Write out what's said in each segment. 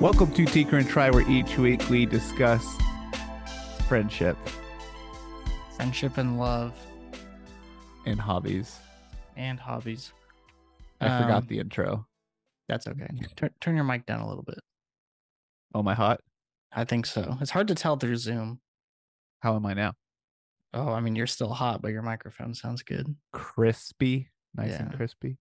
Welcome to Tinker and Try, where each week we discuss friendship friendship and love and hobbies. and hobbies. I forgot Um, the intro. That's okay. Turn, turn your mic down a little bit. Oh, my hot. I think so. It's hard to tell through Zoom. How am I now? Oh, I mean, you're still hot, but your microphone sounds good. Crispy, nice and crispy.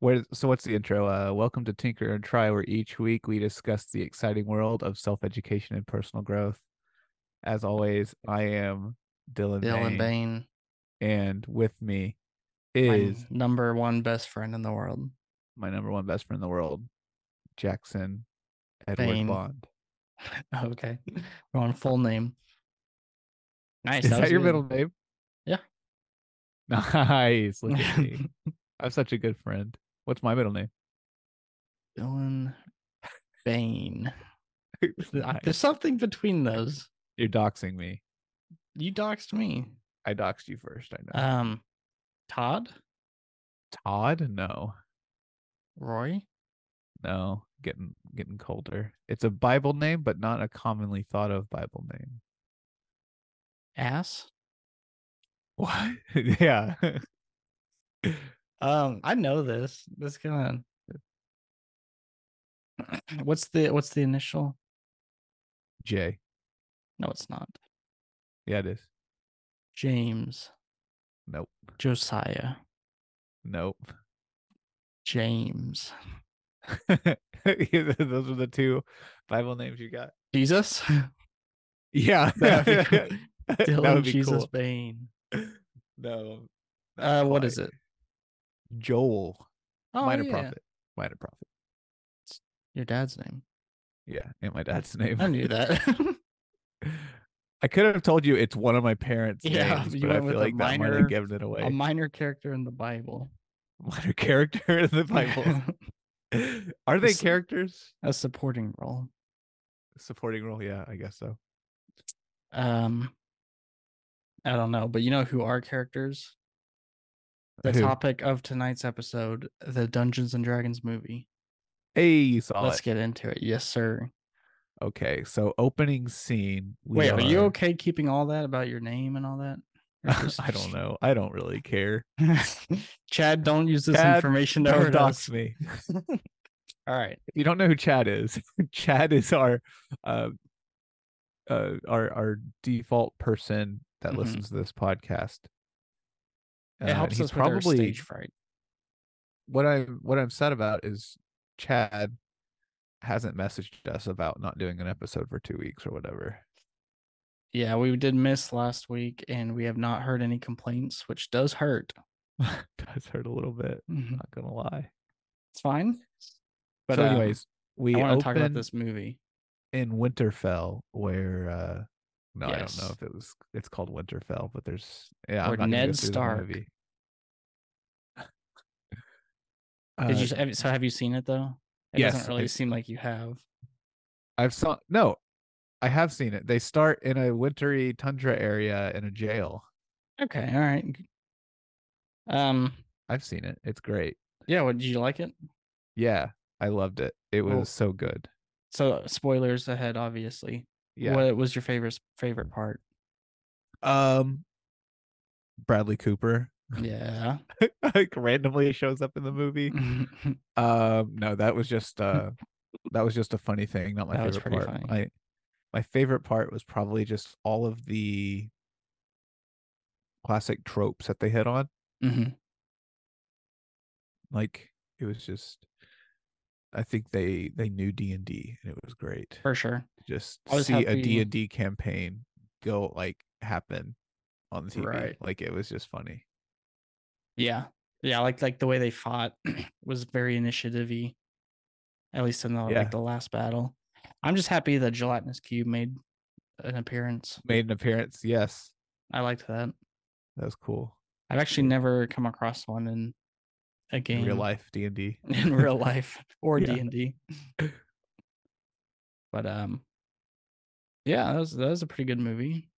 Where, so what's the intro? Uh, welcome to Tinker and Try, where each week we discuss the exciting world of self-education and personal growth. As always, I am Dylan, Bain, Dylan Bain, and with me my is number one best friend in the world. my number one best friend in the world, Jackson Edward Bain. Bond. okay. We're on full name. Nice. Is that that, your good. middle name? Yeah. Nice. Look at me. I'm such a good friend. What's my middle name? Dylan Bain. Nice. There's something between those. You're doxing me. You doxed me. I doxed you first. I know. Um, Todd, Todd? No, Roy, no. Getting getting colder. It's a Bible name, but not a commonly thought of Bible name. Ass. What? yeah. Um, I know this. This of. What's the what's the initial? J. No, it's not. Yeah, it is. James, Nope. Josiah, Nope. James. Those are the two Bible names you got. Jesus, Yeah. That'd be cool. that Dylan would be Jesus cool. Bain. No. Uh, what is it? Joel. Oh, Minor yeah. prophet. Minor prophet. Your dad's name. Yeah, and my dad's name. I knew that. I could have told you it's one of my parents' Yeah, names, but I feel a like that might minor- have given it away. A minor character in the Bible. minor character in the Bible. Are they It's- characters? A supporting role. Supporting role? Yeah, I guess so. Um, I don't know, but you know who are characters? The Who? topic of tonight's episode, the Dungeons and Dragons movie. Hey, you saw Let's it. get into it. Yes, sir. Okay, so opening scene. we Wait, are you okay keeping all that about your name and all that? Just- I don't know. I don't really care. Chad, don't use this Chad, information to dox me. All right. If you don't know who Chad is, Chad is our uh, uh our our default person that Mhm. listens to this podcast. It helps us with our probably stage fright. what I what I'm sad about is Chad hasn't messaged us about not doing an episode for two weeks or whatever. Yeah, we did miss last week and we have not heard any complaints, which does hurt. Does hurt a little bit. Mhm. Not gonna lie. It's fine. But so, um, anyways, we I want to talk about this movie. in Winterfell, where uh no, I don't know if it was. It's called Winterfell, but there's yeah. Or I'm not gonna Ned Stark. movie. Did Uh, you so have you seen it though? It yes, doesn't really I- seem like you have. I've saw no, I have seen it. They start in a wintry tundra area in a jail. Okay, all right. Um, I've seen it. It's great. yeah, what did you like it? Yeah, I loved it. It was so good. So spoilers ahead, obviously. Yeah. What was your favorite favorite part? Um, Bradley Cooper Yeah. like randomly shows up in the movie. Um, no, that was just uh, that was just a funny thing. Not my That favorite part. funny. My my favorite part was probably just all of the classic tropes that they hit on. hmm Like it was just, I think they they knew D and D, and it was great. For sure. Just I see a D and D campaign go like happen on the TV. Right. Like it was just funny. Yeah. Yeah, like like the way they fought was very initiative-y. At least in the Yeah. like the last battle. I'm just happy that Gelatinous Cube made an appearance. Made an appearance. Yes, I liked that. that was cool. I've actually never come across one in a game In real life, D and D. in real life or D and D. But um, yeah, that was that was a pretty good movie.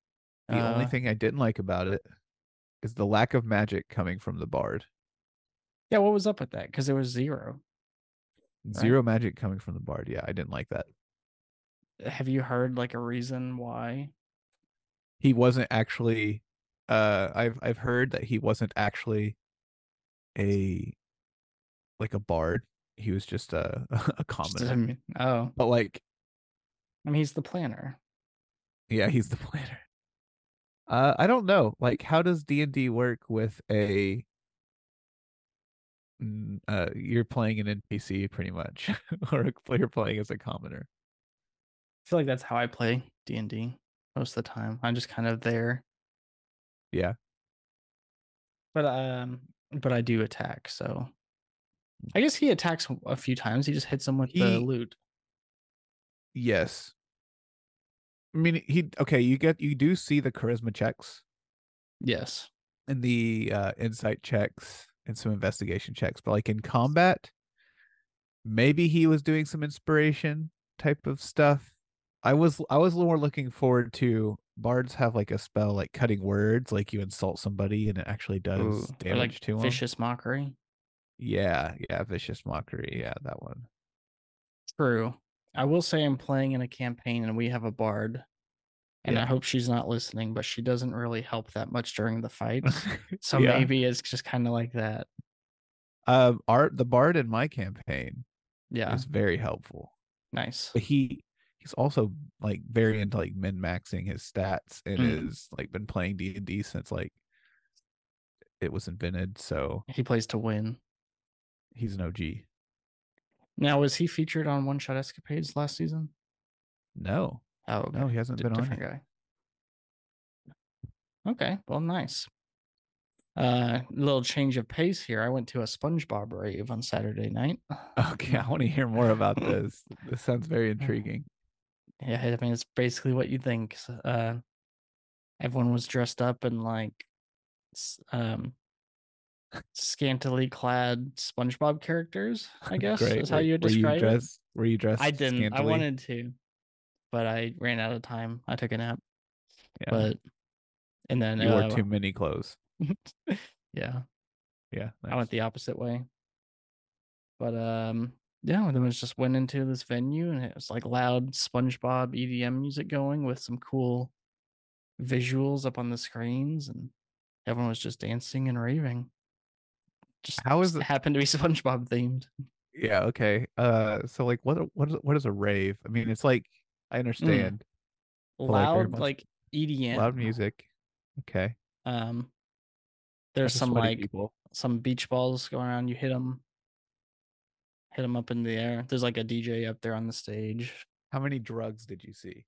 The only Uh, thing I didn't like about it is the lack of magic coming from the bard. Yeah, what was up with that? Because there was zero. Zero magic coming from the bard. Yeah, I didn't like that. Have you heard like a reason why? He wasn't actually uh I've I've heard that he wasn't actually a like a bard. He was just a a commoner. oh. But like I mean he's the planner. Yeah, he's the planner. Uh I don't know. Like how does D&D work with a uh you're playing an NPC pretty much or you're playing as a commoner? I feel like that's how I play D&D most of the time. I'm just kind of there. Yeah. But um but I do attack, so I guess he attacks a few times. He just hits him with he, the loot. Yes. I mean, he okay. You get you do see the charisma checks. Yes. And the uh, insight checks and some investigation checks, but like in combat, maybe he was doing some inspiration type of stuff. I was I was a little more looking forward to bards have like a spell like cutting words, like you insult somebody and it actually does Ooh, damage like to them. Vicious mockery. Yeah, yeah, vicious mockery. Yeah, that one. True. I will say I'm playing in a campaign and we have a bard. And yeah. I hope she's not listening, but she doesn't really help that much during the fight. So yeah. maybe it's just kind of like that. Um, art the bard in my campaign, yeah, is very helpful. Nice. But he he's also like very into like min maxing his stats and mm. is like been playing D and D since like it was invented. So he plays to win. He's an OG. Now, was he featured on One Shot Escapades last season? No. Oh, okay. no, he hasn't D- been different on. guy. Okay, well, nice. Uh, little change of pace here. I went to a SpongeBob rave on Saturday night. Okay, I want to hear more about this. this sounds very intriguing. Yeah, I mean, it's basically what you think. Uh, everyone was dressed up in like um scantily clad SpongeBob characters. I guess Great. is how you would describe were you dressed, it. Were you dressed? I didn't. Scantily? I wanted to, but I ran out of time. I took a nap. Yeah. But and then you uh, wore too many clothes. yeah. Yeah. Nice. I went the opposite way. But um yeah, then we just went into this venue and it was like loud SpongeBob EDM music going with some cool visuals up on the screens and everyone was just dancing and raving. Just how is it happened to be SpongeBob themed? Yeah. Okay. Uh. So like, what what is what is a rave? I mean, it's like I mm. understand. Mm. Loud, like, like, EDM, loud music. Okay. Um. There's some like people. some beach balls going around. You hit them, hit them up in the air. There's like a DJ up there on the stage. How many drugs did you see?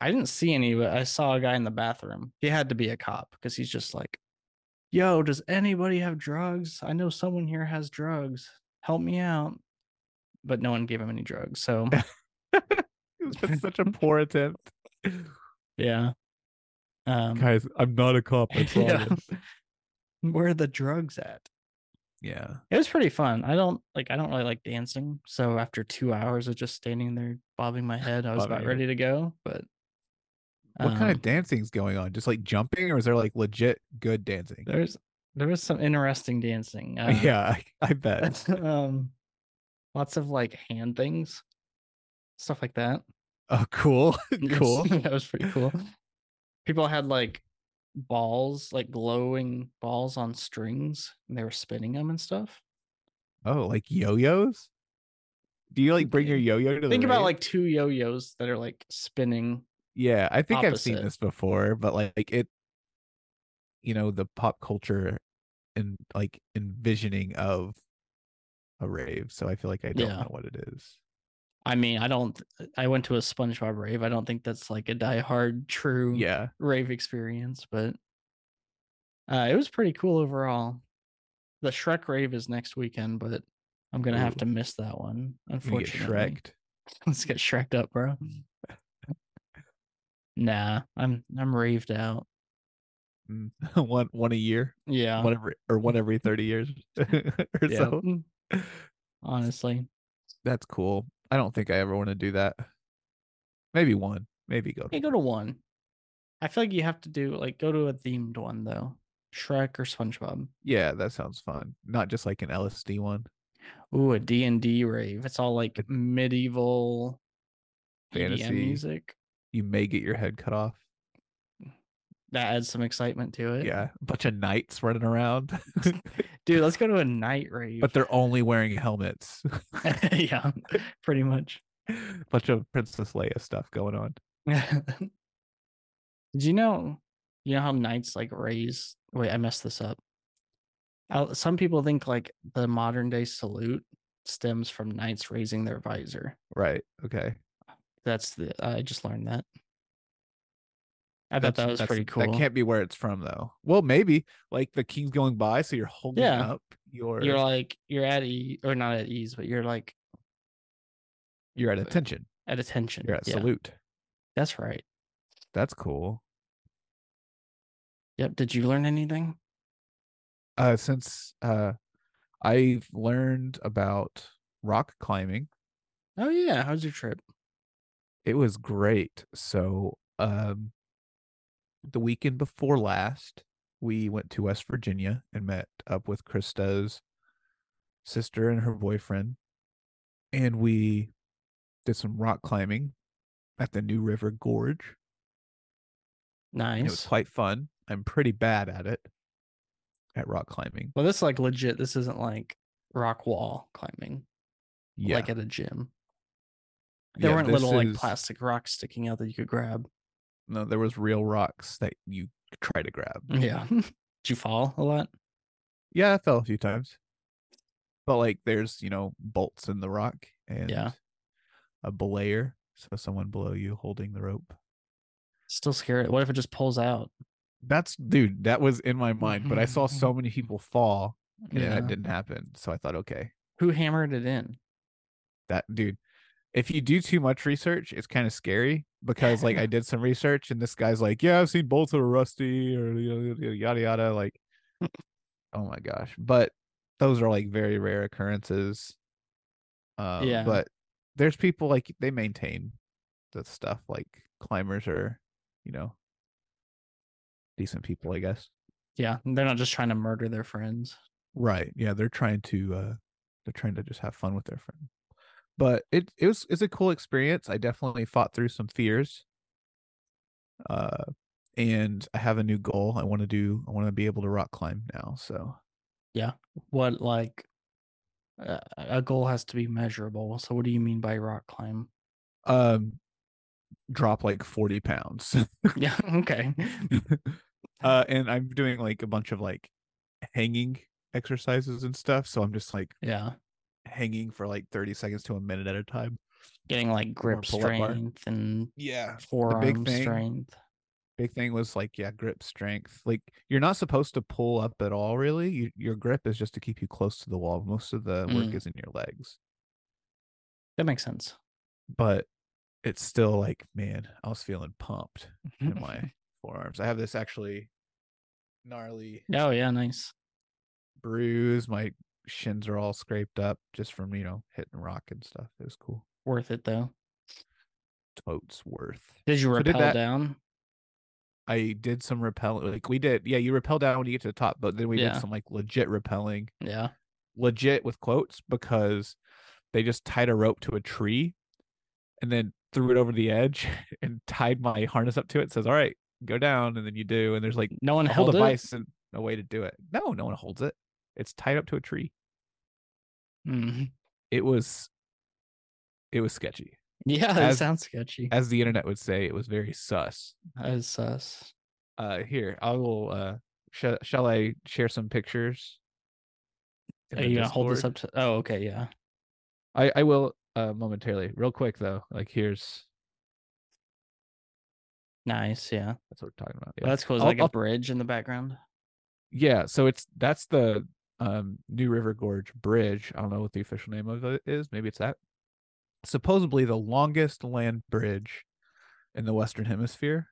I didn't see any, but I saw a guy in the bathroom. He had to be a cop because he's just like yo, does anybody have drugs? I know someone here has drugs. Help me out. But no one gave him any drugs. So it's been such a poor attempt. Yeah. Um, Guys, I'm not a cop. I yeah. Where are the drugs at? Yeah. It was pretty fun. I don't like I don't really like dancing. So after two hours of just standing there bobbing my head, I was about ready to go. But what um, kind of um dancing's going on? Just like jumping, or is there like legit good dancing? There's there was some interesting dancing. Uh, yeah, I, I bet. um, lots of like hand things, stuff like that. Oh, cool, cool. that was pretty cool. People had like balls, like glowing balls on strings, and they were spinning them and stuff. Oh, like yo-yos? Do you like bring your yo-yo to Think about like two yo-yos that are like spinning yeah, I think I've seen this before, but like, like it, you know, the pop culture and like envisioning of a rave. So I feel like I don't yeah. know what it is. I mean, I don't. I went to a SpongeBob rave. I don't think that's like a die-hard true yeah rave experience, but uh, it was pretty cool overall. The Shrek rave is next weekend, but I'm gonna Ooh. have to miss that one. Unfortunately, get Let's get Shreked up, bro. Nah, I'm I'm raved out. Mm, one one a year. Yeah. One every or one every 30 years or so. Mm. Honestly. That's cool. I don't think I ever want to do that. Maybe one. Maybe go to, hey, go to one. I feel like you have to do like go to a themed one though. Shrek or SpongeBob. Yeah, that sounds fun. Not just like an LSD one. Ooh, a D&D rave. It's all like medieval Fantasy. EDM music. You may get your head cut off. That adds some excitement to it. Yeah, a bunch of knights running around, Dude, let's go to a night rave. but they're only wearing helmets. yeah, pretty much. bunch of Princess Leia stuff going on. Did you know you know how knights like raise wait, I messed this up. Some people think like the modern day salute stems from knights raising their visor. Right. Okay. That's the I just learned that. I thought that was pretty cool. That can't be where it's from though. Well, maybe like the king's going by, so you're holding Yeah. up your You're like you're at ease or not at ease, but you're like you're at attention. at attention. You're at yeah, salute. that's right. That's cool. Yep. Did you learn anything? Uh since uh I've learned about rock climbing, Oh yeah. How's your trip? It was great. So um the weekend before last, we went to West Virginia and met up with Krista's sister and her boyfriend. And we did some rock climbing at the New River Gorge. and it was quite fun. I'm pretty bad at it at rock climbing. Well, this is like legit. This isn't like rock wall climbing, Yeah. like at a gym. There yeah, weren't little like plastic rocks sticking out that you could grab. No, there was real rocks that you try to grab. Mm, yeah. Did you fall a lot? Yeah, I fell a few times. But like there's, you know, bolts in the rock and Yeah. a belayer. So someone below you holding the rope. Still scared. What if it just pulls out? That's dude, that was in my mind, but I saw so many people fall and Yeah. that didn't happen. So I thought, okay, Who hammered it in? that dude, if you do too much research, it's kind of scary because like I did some research and this guy's like, Yeah, I've seen bolts that are rusty or yada yada. Like, oh my gosh. But those are like very rare occurrences. Um, Yeah. but there's people like they maintain the stuff like climbers are, you know, decent people, I guess. Yeah. They're not just trying to murder their friends. Right. Yeah, they're trying to uh they're trying to just have fun with their friend. But it it was it's a cool experience. I definitely fought through some fears. Uh and I have a new goal. I want to do I want to be able to rock climb now. So yeah. What like uh, a goal has to be measurable. So what do you mean by rock climb? um drop like 40 pounds. Yeah. Okay. uh and I'm doing like a bunch of like hanging exercises and stuff. So I'm just like Yeah. Hanging for like 30 seconds to a minute at a time. Getting like grip pull-up bar. strength and Yeah. forearm thing- strength. big thing was like yeah grip strength like you're not supposed to pull up at all really you, your grip is just to keep you close to the wall most of the work Mm. is in your legs That makes sense. but it's still like man i was feeling pumped in my forearms i have this actually gnarly oh yeah, nice. bruise my shins are all scraped up just from you know hitting rock and stuff it was cool Worth it though. totes worth Did you So rappel did that- down? i did some rappel like we did yeah you rappel down when you get to the top but then we Yeah. did some like legit rappelling Yeah. legit with quotes because they just tied a rope to a tree and then threw it over the edge and tied my harness up to it. Says, "All right, go down," and then you do. And there's like No one a held it. device and a way to do it. No, no one holds it. It's tied up to a tree. Mhm. It was, it was sketchy, Yeah, that As- sounds sketchy. as the internet would say. It was very sus. That is sus. Uh, here I will. Uh, sh- shall I share some pictures? Are you gonna hold this up to? Oh, okay, yeah. I I will uh momentarily. Real quick though. Like here's Nice, yeah. that's what we're talking about. Well, that's cool. Is I'll- like a I'll- bridge in the background. Yeah, so it's that's the um New River Gorge Bridge. I don't know what the official name of it is. Maybe it's that. Supposedly the longest land bridge in the Western Hemisphere.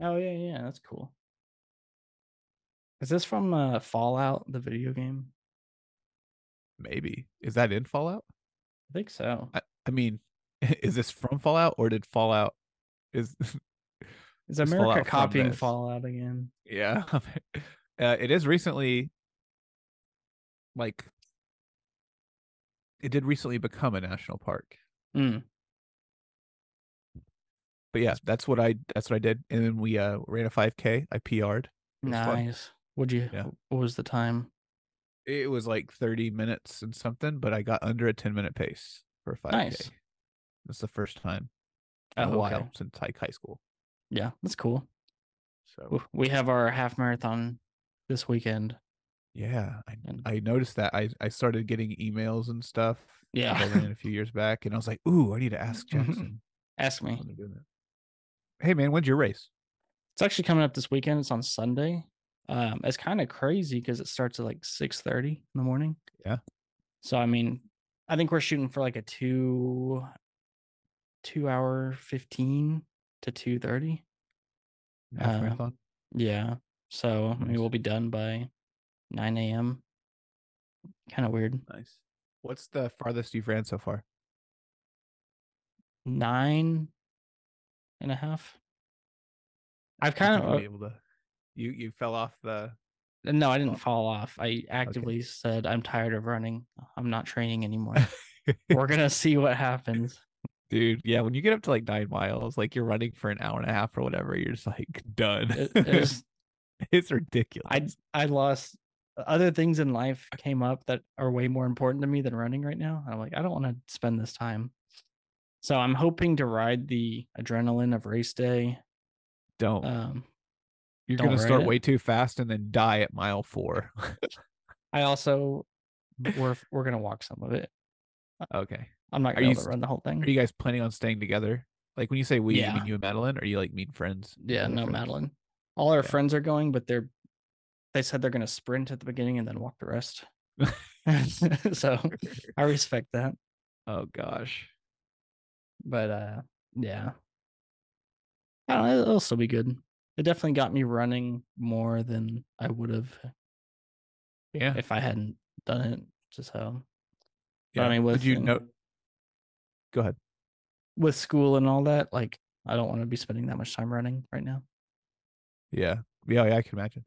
Oh yeah, yeah, that's cool. Is this from uh, Fallout, the video game? Maybe is that in Fallout? I think so. I mean, is this from Fallout or did Fallout is Is is America Fallout copying? Fallout again? yeah? uh, it is recently like it did recently become a national park. Mm. But yeah, that's what I that's what I did. And then we uh ran a 5K. I PR'd. It was fun. Nice. Would you? Yeah. What was the time? It was like 30 minutes and something, but I got under a 10 minute pace for a 5K. Nice. That's the first time in Oh, hotel since like high school. Yeah, that's cool. So We have our half marathon this weekend. Yeah, I, And I noticed that. I I started getting emails and stuff. yeah, a few years back, and I was like, "Ooh, I need to ask Jackson ask me. when they're doing that." Hey man, when's your race? It's actually coming up this weekend. It's on Sunday. Um, it's kind of crazy because it starts at like six thirty in the morning. Yeah. So I mean, I think we're shooting for like a two, two hour fifteen to two thirty. Half Uh, marathon. Yeah. So I mean, we'll be done by nine a.m. Kind of weird. Nice. What's the farthest you've ran so far? Nine and a half. I've kind of you'll able to. You you fell off the. Uh, No, I didn't fall off. I actively said I'm tired of running. I'm not training anymore. We're gonna see what happens. Dude, yeah, when you get up to like nine miles, like you're running for an hour and a half or whatever, you're just like done. It, it's, it's ridiculous. I I lost other things in life came up that are way more important to me than running right now. I'm like, I don't want to spend this time. So I'm hoping to ride the adrenaline of race day. don't. Um, you're gonna start it. way too fast and then die at mile four. I also we're we're gonna walk some of it. okay. I'm not Are gonna you be able to run the whole thing. Are you guys planning on staying together? Like when you say we, you mean you and Madeline, or you like mean friends? Yeah, no, friends? Madeline. All our Yeah. friends are going, but they're they said they're gonna sprint at the beginning and then walk the rest. so I respect that. Oh gosh. But uh yeah. I don't know, it'll still be good. It definitely got me running more than I would have Yeah. if I hadn't done it. Just how but yeah. I mean with Did you know? Go ahead. with school and all that, like I don't want to be spending that much time running right now. Yeah. Yeah. Yeah. I can imagine.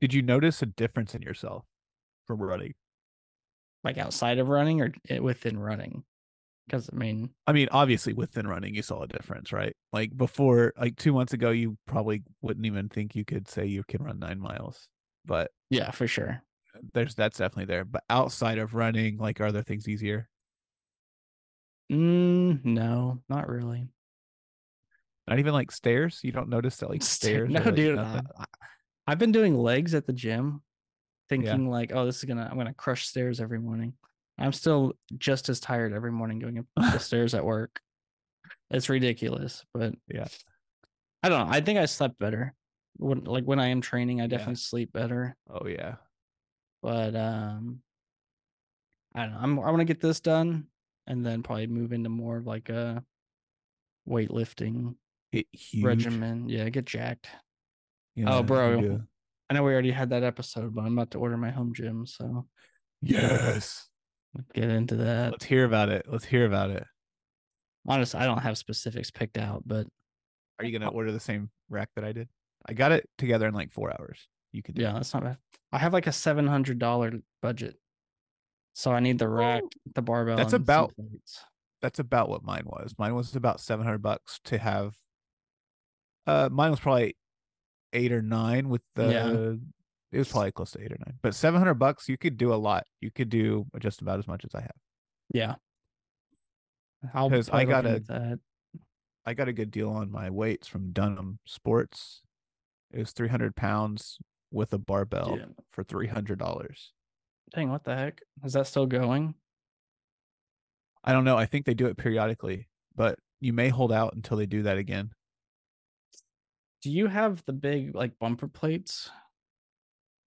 Did you notice a difference in yourself from running? Like outside of running or within running. Because I mean, I mean, obviously within running, you saw a difference, right? Like before, like two months ago, you probably wouldn't even think you could say you can run nine miles, but yeah, for sure. there's that's definitely there. But outside of running, like, are there things easier? Mm, no, not really. Not even like stairs. You don't notice that like stairs. no, like, dude. I- I've been doing legs at the gym, thinking like, oh, this is gonna, I'm gonna crush stairs every morning. I'm still just as tired every morning going up the stairs at work. It's ridiculous, but Yeah. I don't know. I think I slept better. When like when I am training, I Yeah. definitely sleep better. Oh yeah. But um, I don't know. I'm I want to get this done and then probably move into more of like a weightlifting regimen. Yeah, get jacked. You bro. do. I know we already had that episode, but I'm about to order my home gym, so Yes. let's get into that. Let's hear about it. Let's hear about it. Honestly, I don't have specifics picked out, but Are you gonna order the same rack that I did? I got it together in like four hours. You could do yeah, it. that's not bad. I have like a seven hundred dollar budget, so I need the rack, the barbell. That's about- that's about what mine was. Mine was about seven hundred bucks to have. Uh, mine was probably eight or nine with the. Yeah. It was probably close to eight or nine, but seven hundred bucks you could do a lot. You could do just about as much as I have. Yeah, I'll 'Cause I into that. I got a good deal on my weights from Dunham Sports. It was three hundred pounds with a barbell Yeah. for three hundred dollars. Dang, what the heck? Is that still going? I don't know. I think they do it periodically, but you may hold out until they do that again. Do you have the big like bumper plates?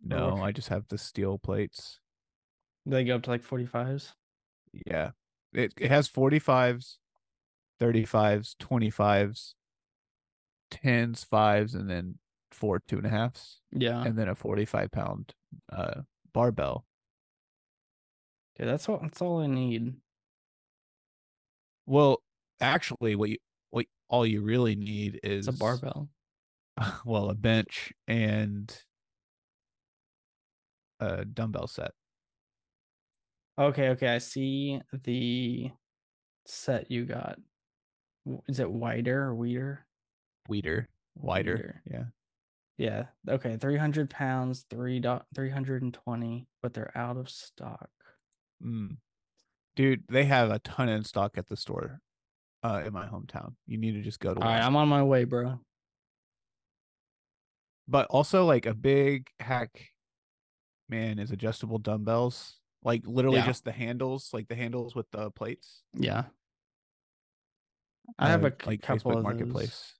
No? I just have the steel plates. They go up to like forty fives? Yeah. It it has 45s, 35s, 25s, 10s, fives, and then four two and a halfs. Yeah, and then a 45 pound uh barbell. okay, that's all. That's all I need. Well, actually what you what all you really need is It's a barbell. well, a bench and a dumbbell set. Okay, okay. I see the set you got. Is it wider or weeder? Weeder, wider. Weeder. Yeah. Yeah. Okay. 300 pounds, three dot 320, but they're out of stock. Mm. Dude, they have a ton in stock at the store uh in my hometown. You need to just go to All right. I'm on my way, bro. But also like a big hack man is adjustable dumbbells. Like literally Yeah. just the handles, like the handles with the plates. Yeah. I have uh, a like couple Facebook of Marketplace. Those.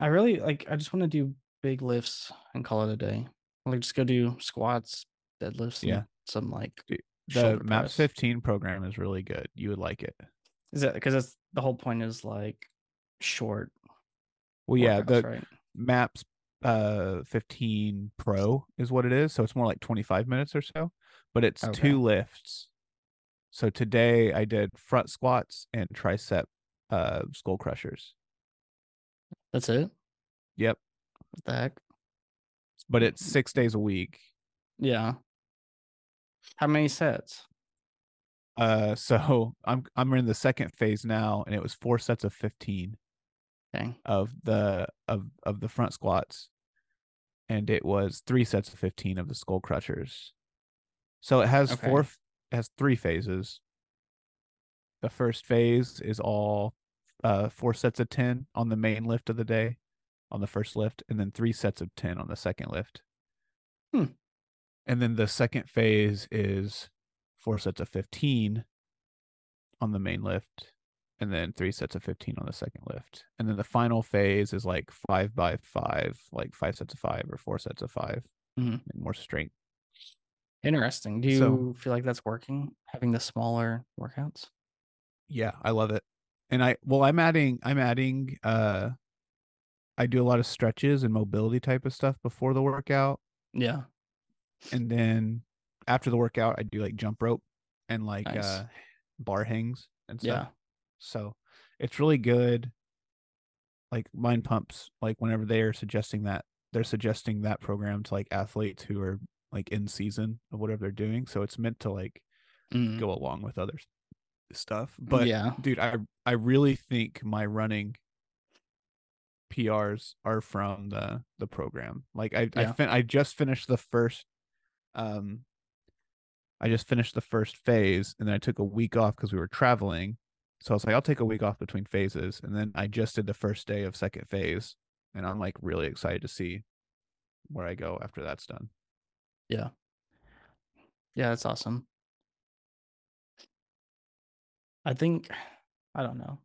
I really like. I just want to do big lifts and call it a day. Like just go do squats, deadlifts, Yeah. some like. The map press. 15 program is really good. You would like it. Is that because that's the whole point? Is like short. Well, yeah, workouts, the right. Maps uh 15 Pro is what it is. So it's more like 25 minutes or so, but it's Okay. two lifts. So today I did front squats and tricep uh skull crushers. That's it. Yep. What the heck? But it's 6 days a week. Yeah. How many sets? Uh so I'm I'm in the second phase now and it was four sets of 15 Okay. of the of of the front squats and it was three sets of 15 of the skull crushers. So it has Okay. four it has three phases. The first phase is all uh four sets of 10 on the main lift of the day on the first lift and then three sets of 10 on the second lift. Hmm. And then the second phase is four sets of 15 on the main lift and then three sets of 15 on the second lift. And then the final phase is like five by five, like five sets of five or four sets of 5 Mhm. like more strength. Interesting. Do you So- feel like that's working? Having the smaller workouts? Yeah, I love it. And I well, I'm adding I'm adding uh I do a lot of stretches and mobility type of stuff before the workout. Yeah. And then after the workout I do like jump rope and like Nice. uh bar hangs and stuff. Yeah. So it's really good. Like mind pumps, like whenever they are suggesting that, they're suggesting that program to like athletes who are like in season of whatever they're doing. So it's meant to like Mm. go along with other stuff. But yeah. dude, I I really think my running PRs are from the the program. Like I I Yeah. fin- I just finished the first um I just finished the first phase and then I took a week off because we were traveling. So I was like, I'll take a week off between phases. And then I just did the first day of second phase. And I'm like really excited to see where I go after that's done. Yeah, Yeah, that's awesome. I think I don't know.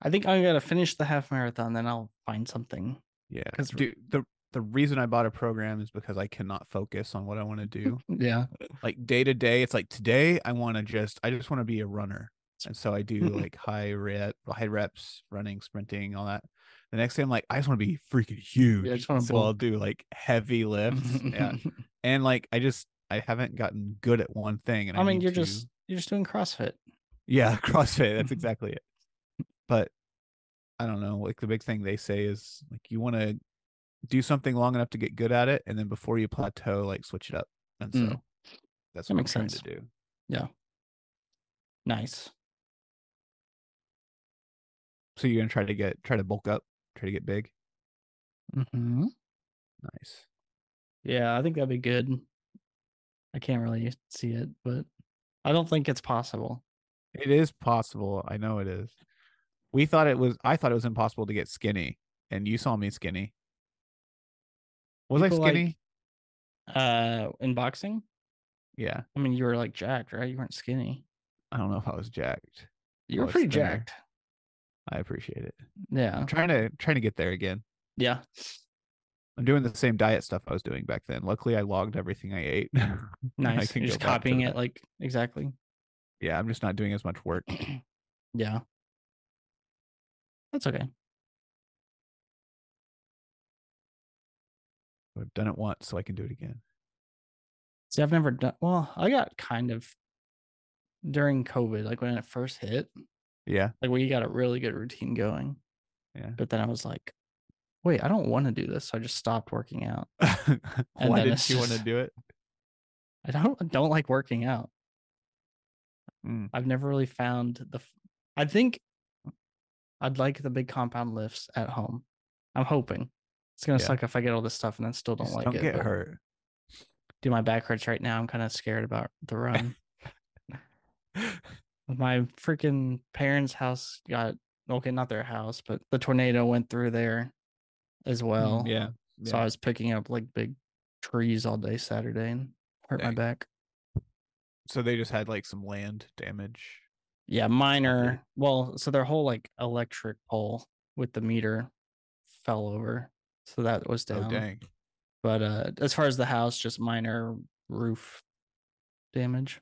I think I gotta finish the half marathon, then I'll find something. Yeah. 'Cause- Dude, the the reason I bought a program is because I cannot focus on what I want to do. Yeah. like day to day it's like today i want to just i just want to be a runner and so i do like high rep high reps running sprinting all that the next day i'm like i just want to be freaking huge i just wanna so i'll do like heavy lifts yeah and like i just i haven't gotten good at one thing and i, I mean, you're to- just you're just doing CrossFit. yeah crossfit that's exactly it but i don't know like the big thing they say is like you want to do something long enough to get good at it and then before you plateau like switch it up and so Mm. that's That what makes i'm sense. to do Yeah. Nice. So you're gonna try to get try to bulk up, try to get big. Mm-hmm. Nice. Yeah, I think that'd be good. I can't really see it, but I don't think it's possible. It is possible. I know it is. We thought it was. I thought it was impossible to get skinny, and you saw me skinny. Was People I like- skinny? Uh, in boxing, yeah. I mean, you were like jacked, right? You weren't skinny. I don't know if I was jacked. You were was pretty thinner. jacked. I appreciate it. Yeah. I'm trying to trying to get there again. Yeah. I'm doing the same diet stuff I was doing back then. Luckily, I logged everything I ate. I Nice. can You're go just back to copying that. it like exactly. Yeah, I'm just not doing as much work. Yeah. That's okay. I've done it once, so I can do it again. See, I've never done well, I got kind of during COVID, like when it first hit, Yeah. like we got a really good routine going. Yeah. But then I was like, wait, I don't want to do this. So I just stopped working out. Why did it's you want to do it? I don't I don't like working out. Mm. I've never really found the. I think I'd like the big compound lifts at home. I'm hoping. It's gonna Yeah. suck if I get all this stuff and then still don't Just like don't it. get hurt. Do my back hurts right now. I'm kind of scared about the run. my freaking parents' house got okay, not their house, but the tornado went through there as well. Mm, yeah. So I was picking up like big trees all day Saturday and hurt my back. So they just had like some land damage. Yeah, minor. Well, so their whole like electric pole with the meter fell over. So that was down. Oh dang. But uh as far as the house, just minor roof damage.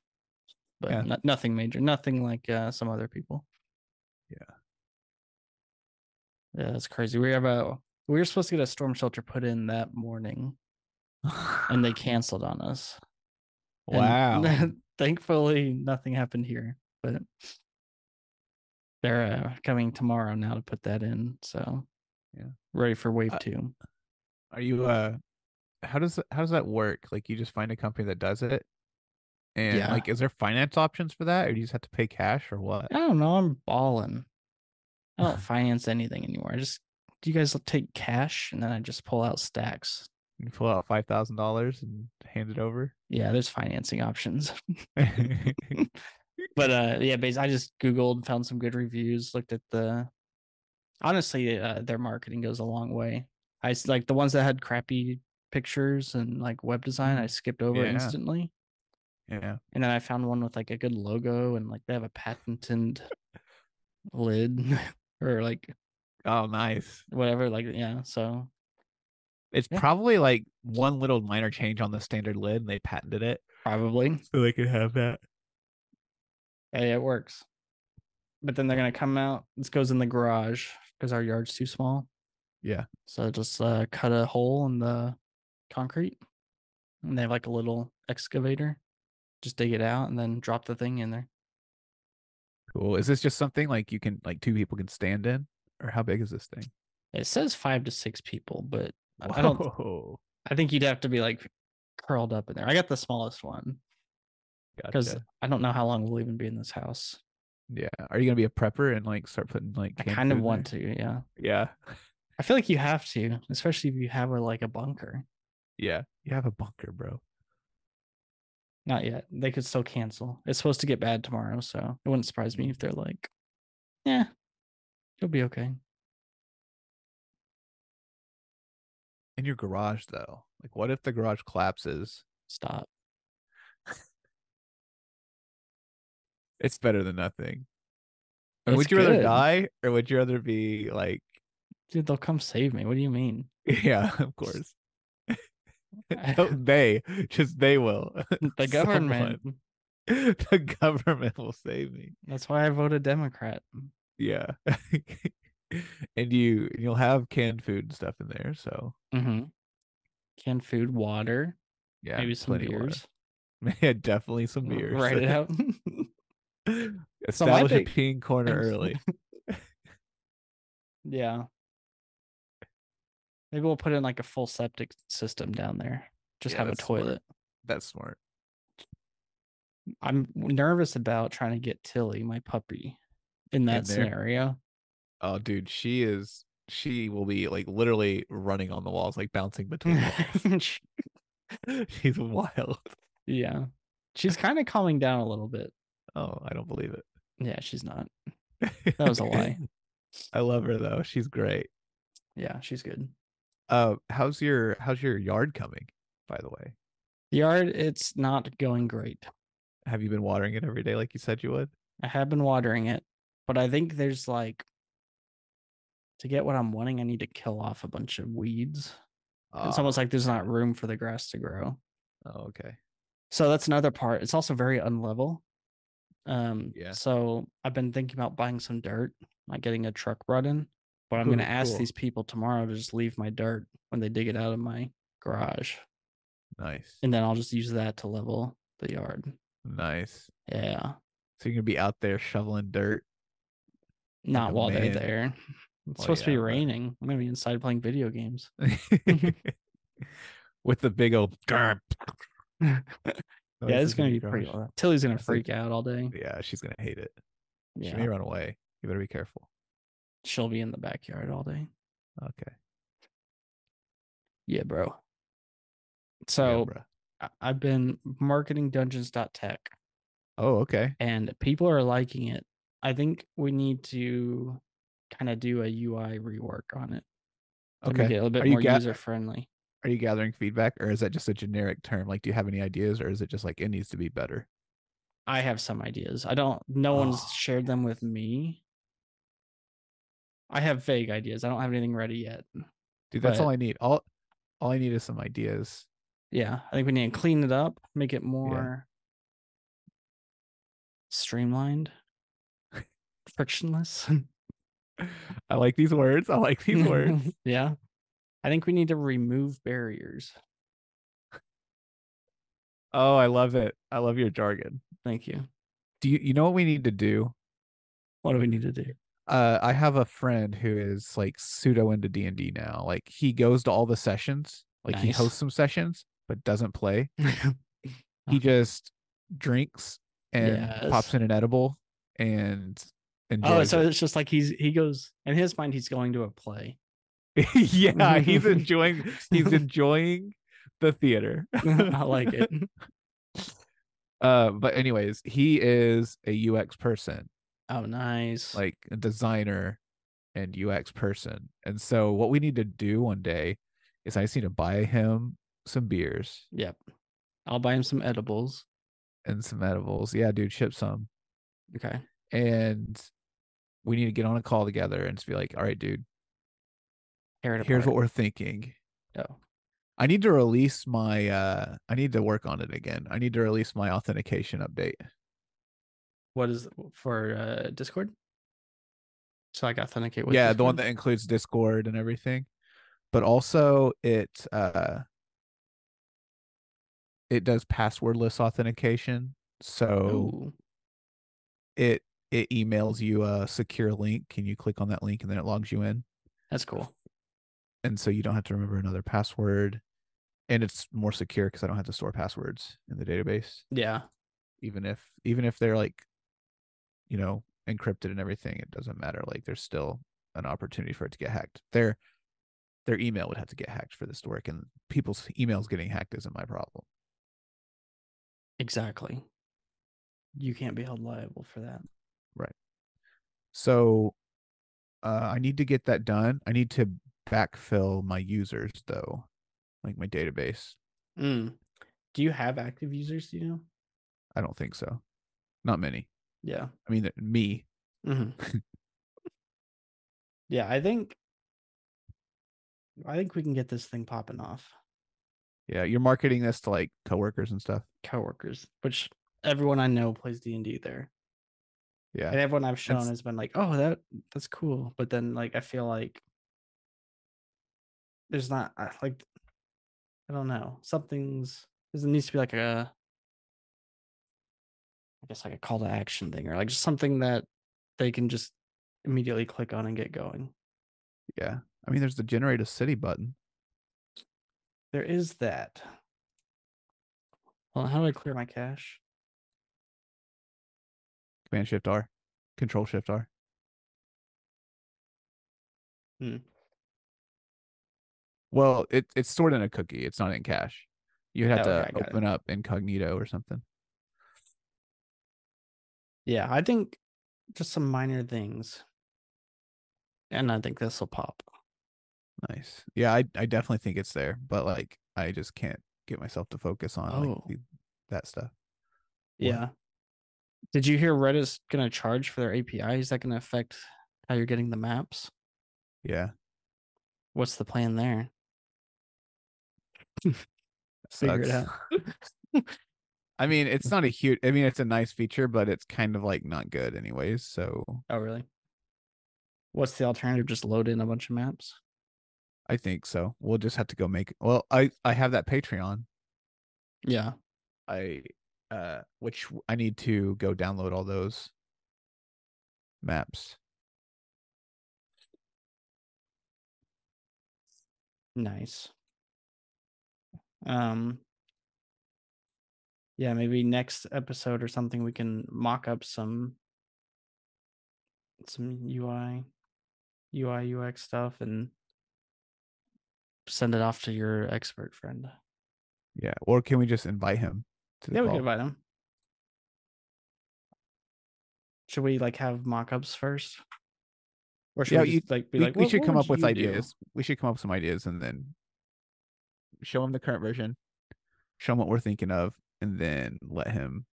But Yeah. no- nothing major. Nothing like uh some other people. Yeah. Yeah, that's crazy. We have a we were supposed to get a storm shelter put in that morning and they canceled on us. And wow. thankfully nothing happened here, but they're uh, coming tomorrow now to put that in. So Yeah. ready for wave Uh, two. Are you uh how does that- how does that work? Like you just find a company that does it? And Yeah. like is there finance options for that or do you just have to pay cash or what? I don't know. I'm balling. I don't finance anything anymore. I just do you guys take cash and then I just pull out stacks. You pull out five thousand dollars and hand it over. Yeah, there's financing options. but uh yeah, basically I just Googled, found some good reviews, looked at the honestly, uh, their marketing goes a long way. I like the ones that had crappy pictures and like web design, I skipped over Yeah. instantly. yeah. And then I found one with like a good logo and like they have a patented lid or like Oh nice. whatever. Like, yeah. So It's Yeah. probably like one little minor change on the standard lid and they patented it. probably So they could have that. yeah, it works. But then they're gonna come out. This goes in the garage because our yard's too small. Yeah. So just uh, cut a hole in the concrete, and they have like a little excavator. Just dig it out and then drop the thing in there. Cool. Is this just something like you can like two people can stand in? Or how big is this thing? It says five to six people, but I- I don't. I think you'd have to be like curled up in there. I got the smallest one because Gotcha. I don't know how long we'll even be in this house. Yeah. Are you gonna be a prepper and like start putting like I kind of want there? to, yeah. Yeah. I feel like you have to, especially if you have a like a bunker. Yeah. You have a bunker, bro. Not yet. They could still cancel. It's supposed to get bad tomorrow, so it wouldn't surprise me if they're like, "Yeah, you'll be okay." In your garage though. Like what if the garage collapses? Stop. It's better than nothing. It's would you rather die or would you rather be like Dude, they'll come save me. What do you mean? yeah, of course. No, they just they will. the government. Someone. the government will save me. That's why I voted Democrat. Yeah. and you you'll have canned food and stuff in there, so Mm-hmm. Canned food, water, yeah. maybe some plenty of water. beers. Yeah, definitely some beers. Write it out. Establish big- a peeing corner early. yeah. Maybe we'll put in like a full septic system down there. Just Yeah, have a that's smart. toilet. That's smart. I'm nervous about trying to get Tilly, my puppy, in that there. scenario. Oh, dude, she is. She will be like literally running on the walls, like bouncing between walls. She's wild. yeah. She's kind of calming down a little bit. Oh, I don't believe it. Yeah, she's not. That was a lie. I love her though. She's great. Yeah, she's good. Uh, how's your how's your yard coming? By the way, yard, it's not going great. have you been watering it every day like you said you would? I have been watering it, but I think there's like to get what I'm wanting, I need to kill off a bunch of weeds. It's almost Ah, like there's not room for the grass to grow. Oh, okay. So that's another part. It's also very unlevel. Um, Yeah. So I've been thinking about buying some dirt, like getting a truck brought in. But I'm gonna ask cool. these people tomorrow to just leave my dirt when they dig it out of my garage, Nice. and then I'll just use that to level the yard. Nice. Yeah, So you're gonna be out there shoveling dirt. not a while man. they're there. It's Well, supposed to be yeah, but- raining. I'm gonna be inside playing video games. With the big old grr. yeah, it's gonna be pretty. loud. Tilly's gonna freak out all day. Yeah, she's gonna hate it. She may run away. You better be careful. she'll be in the backyard all day. Okay. Yeah, bro. So bruh. I- I've been marketing dungeons.tech Oh, okay. and people are liking it. I think we need to kind of do a UI rework on it to make Okay. it a little bit Are more ga- user friendly. Are you gathering feedback or is that just a generic term? Like, do you have any ideas or is it just like it needs to be better? I have some ideas. I don't. No one's Oh. shared them with me. I have vague ideas. I don't have anything ready yet. Dude, that's all I need. All all I need is some ideas. Yeah, I think we need to clean it up, make it more streamlined, frictionless. I like these words. I like these words. yeah. I think we need to remove barriers. Oh, I love it. I love your jargon. Thank you. Do you you know what we need to do? What do we need to do? Uh I have a friend who is like pseudo into D&D now. Like he goes to all the sessions. Like he hosts some sessions but doesn't play. He Oh. just drinks and pops in an edible and enjoys. oh, so it. it's just like he's he goes in his mind he's going to a play. yeah, he's enjoying he's enjoying the theater. I like it. Uh, but anyways, he is a UX person, Oh, nice. like a designer and UX person. And so what we need to do one day is I just need to buy him some beers yep. I'll buy him some edibles. and some edibles. Yeah, dude, ship some. Okay. And we need to get on a call together and just be like, all right, dude, here's what we're thinking. Oh. I need to release my uh I need to work on it again. I need to release my authentication update. What is for uh Discord? So I can authenticate with yeah, the one that includes Discord and everything. But also it uh it does passwordless authentication. So Ooh, it it emails you a secure link and you click on that link and then it logs you in. that's cool. And so you don't have to remember another password. And it's more secure because I don't have to store passwords in the database. Yeah. Even if even if they're like, you know, encrypted and everything, it doesn't matter. Like there's still an opportunity for it to get hacked. Their their email would have to get hacked for this to work, and people's emails getting hacked isn't my problem. Exactly. You can't be held liable for that. Right. So uh, I need to get that done. I need to backfill my users though, like my database. Mm. Do you have active users? Do you know? I don't think so. Not many. Yeah. I mean, me. hmm yeah, I think I think we can get this thing popping off. Yeah, you're marketing this to like coworkers and stuff. Coworkers, which everyone I know plays D and D there, Yeah. and everyone I've shown has been like, "Oh, that that's cool," but then like I feel like there's not like I don't know something's there needs to be like a I guess like a call to action thing or like just something that they can just immediately click on and get going. Yeah. I mean, there's the generate a city button. There is that. Well, how do I clear my cache? Command Shift R, Control Shift R. Hmm. Well, it it's stored in a cookie. It's not in cache. You'd have Oh, to okay, got it. open up incognito or something. Yeah, I think just some minor things. And I think this will pop. Nice. Yeah, I I definitely think it's there, but like I just can't get myself to focus on like Oh. the, that stuff. Yeah. Did you hear Reddit's going to charge for their API? Is that going to affect how you're getting the maps? Yeah. What's the plan there? Figure it out. I mean, it's not a huge. I mean, it's a nice feature, but it's kind of like not good, anyways. So Oh, really? What's the alternative? Just load in a bunch of maps? I think so. We'll just have to go make. Well, I I have that Patreon. Yeah. I uh, which I need to go download all those maps. Nice. Um yeah, maybe next episode or something we can mock up some some UI UI UX stuff and send it off to your expert friend. Yeah. Or can we just invite him to the Yeah, we can invite him. Should we like have mock-ups first? Or should Yeah, we you- just, like be we, like we should come up with you do?" ideas. We should come up with some ideas and then show him the current version, show him what we're thinking of, and then let him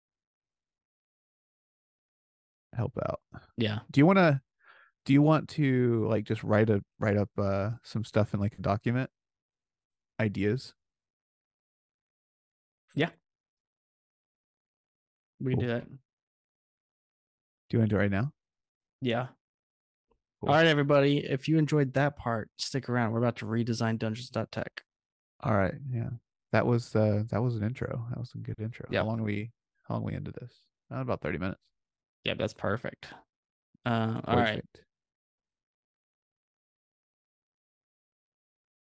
help out. Yeah. Do you want to? Do you want to like just write a write up uh some stuff in like a document? Ideas. Yeah. We can Cool. do that. Do you want to do it right now? Yeah. Cool. All right, everybody. If you enjoyed that part, stick around. We're about to redesign dungeons.tech. All right. Yeah. That was uh that was an intro. That was a good intro. Yep. How long we how long we into this? Uh, about 30 minutes. Yeah, that's perfect. Uh, all right. Perfect.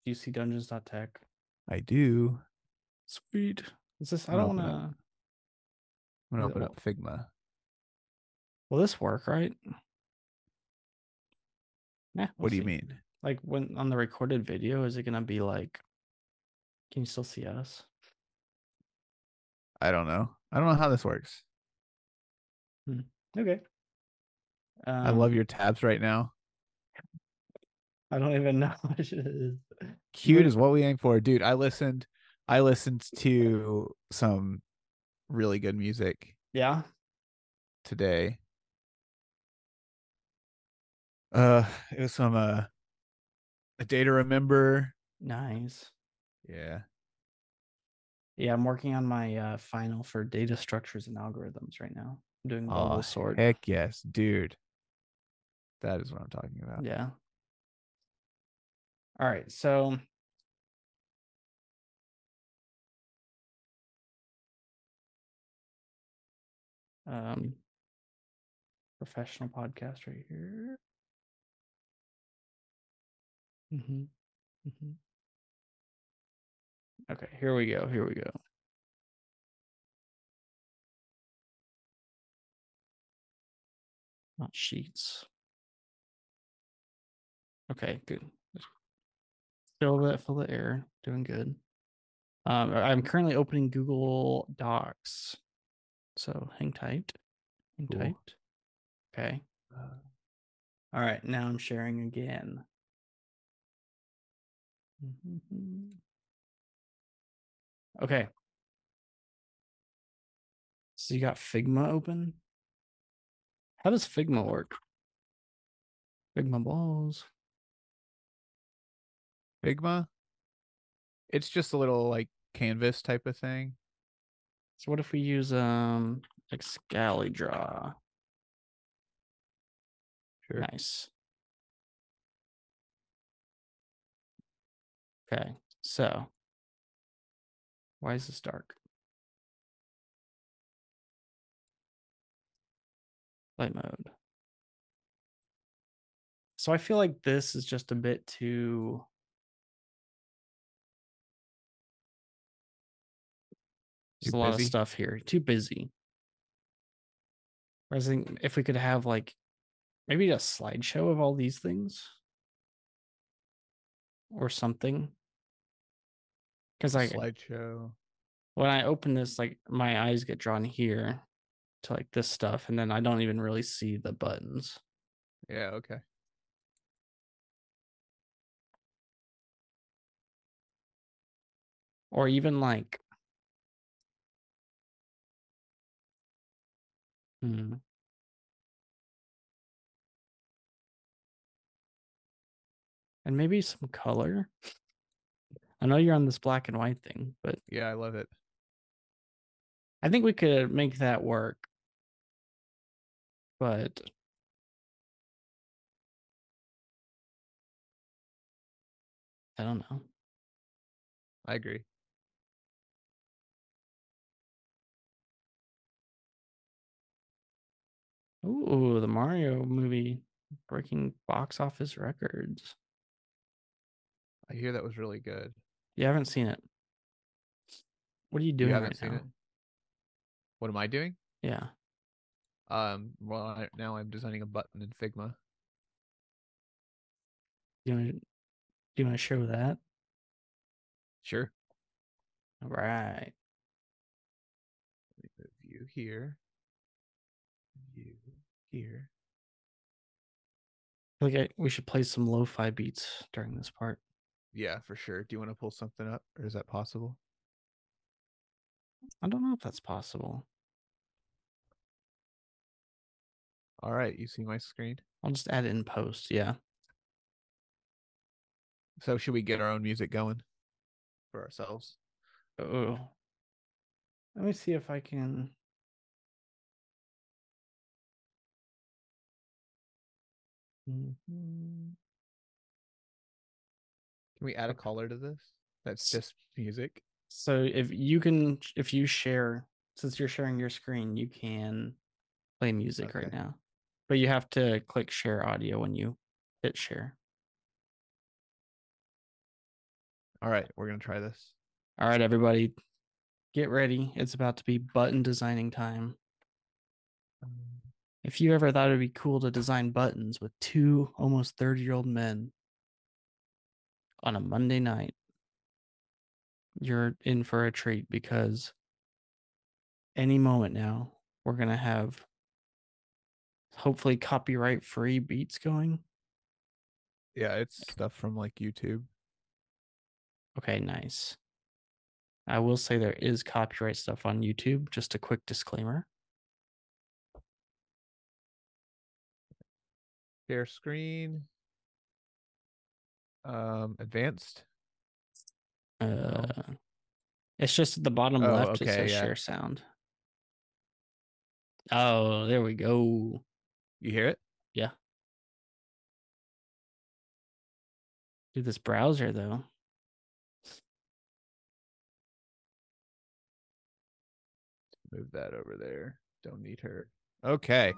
Do you see dungeons.tech? I do. Sweet. Is this? I don't wanna I'm gonna open up Figma. Will this work, right? Yeah. What do you mean? Like when on the recorded video, is it gonna be like? Can you still see us? I don't know. I don't know how this works. Okay. I love Um, your tabs right now. I don't even know what it is. Cute is what we aim for, dude. I listened. I listened to some really good music Yeah. today. Uh, it was some uh, a day to remember. Nice. Yeah, Yeah, I'm working on my uh, final for data structures and algorithms right now. I'm doing oh, bubble sort. heck yes, dude. That is what I'm talking about. Yeah. All right. So um professional podcast right here. hmm hmm Okay, here we go. Here we go. Not sheets. Okay, good. Fill that, fill the air. Doing good. Um, I'm currently opening Google Docs, so hang tight. Hang Cool. tight. Okay. All right. Now I'm sharing again. Mhm. Okay. So you got Figma open? How does Figma work? Figma balls. Figma. It's just a little like canvas type of thing. So what if we use um Scally Sure. Nice. Okay, so why is this dark? Light mode. So I feel like this is just a bit too. There's a lot of stuff here. Too busy. I think if we could have like maybe a slideshow of all these things or something. Because like slideshow. when I open this, like my eyes get drawn here to like this stuff, and then I don't even really see the buttons. Yeah. Okay. Or even like hmm. And maybe some color. I know you're on this black and white thing, but Yeah, I love it. I think we could make that work. But I don't know. I agree. Ooh, the Mario movie breaking box office records. I hear that was really good. You haven't seen it. What are you doing haven't right seen now? it? What am I doing? Yeah. Um, well, I, now I'm designing a button in Figma. Do you want to, do you want to show that? Sure. All right. Let me move you here. You here. I think we should play some lo-fi beats during this part. Yeah, for sure. Do you want to pull something up, or is that possible? I don't know if that's possible. All right, you see my screen. I'll just add it in post. Yeah. So should we get our own music going for ourselves? Oh. Let me see if I can. Mhm. Can we add a color to this? That's just music. So if you can, if you share, since you're sharing your screen, you can play music right now. But you have to click share audio when you hit share. All right, we're gonna try this. All right, everybody, get ready. It's about to be button designing time. Um. If you ever thought it'd be cool to design buttons with two almost 30 year old men on a Monday night, you're in for a treat because any moment now, we're going to have hopefully copyright free beats going. Yeah, it's stuff from like YouTube. Okay, nice. I will say there is copyright stuff on YouTube, just a quick disclaimer. Share screen. Um, advanced. Uh, it's just at the bottom Oh, left. it okay, says yeah. share sound. Oh, there we go. You hear it? Yeah. Do this browser though. Move that over there. Don't need her. Okay.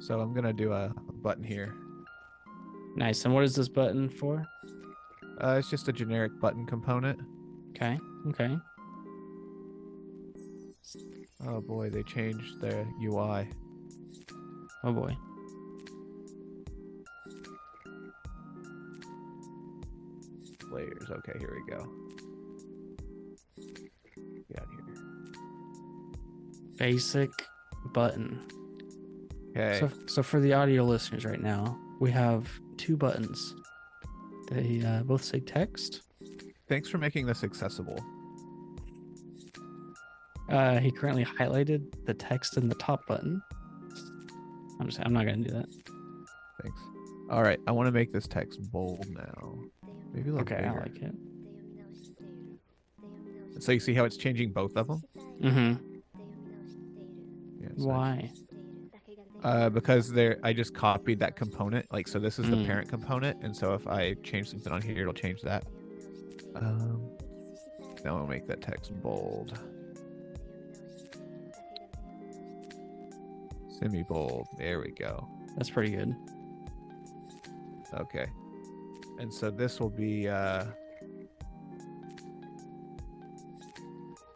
So I'm gonna do a button here. Nice. And what is this button for? Uh, it's just a generic button component. Okay. Okay. Oh boy, they changed their UI. Oh boy. Layers. Okay, here we go. Get out here. Basic button. Okay. So, so for the audio listeners right now, we have two buttons. They uh, both say text. Thanks for making this accessible. Uh, he currently highlighted the text in the top button. I'm just, I'm not gonna do that. Thanks. All right, I want to make this text bold now. Maybe little Okay, I like it. So you see how it's changing both of them? Mm-hmm. Yeah, it's nice. Uh, because there, I just copied that component. Like, so this is the Mm. parent component, and so if I change something on here, it'll change that. Um, now I'll make that text bold, semi bold. There we go. That's pretty good. Okay, and so this will be uh,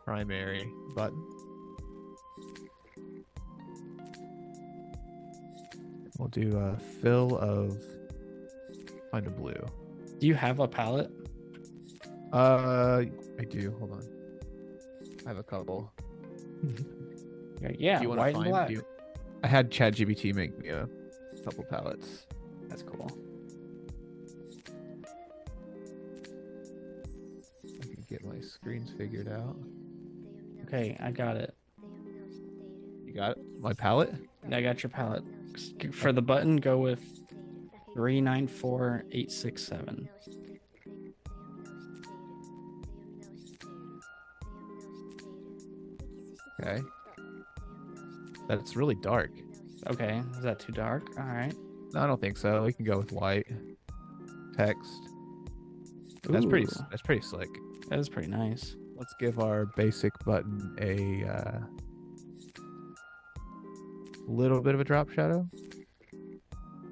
primary button. We'll do a fill of find a blue. Do you have a palette? Uh, I do. Hold on. I have a couple. Yeah, yeah do you wanna white and find? black. Do you... I had ChatGPT make me a couple palettes. That's cool. I can get my screens figured out. Okay, I got it. You got? My palette? I got your palette. For the button, go with three nine four eight six seven. Okay. That's really dark. Okay, is that too dark? All right. No, I don't think so. We can go with white text. That's pretty. That's pretty slick. That is pretty nice. Let's give our basic button a uh, little bit of a drop shadow.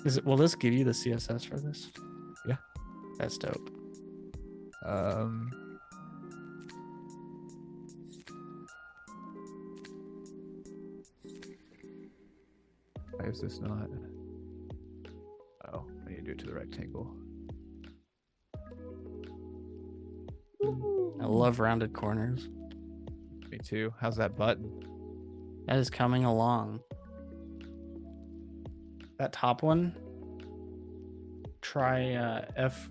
Is it? Will this give you the CSS for this? Yeah. That's dope. Um, is this not? Oh, I need to do it to the rectangle. I love rounded corners. Me too. How's that button? That is coming along. That top one. Try uh, F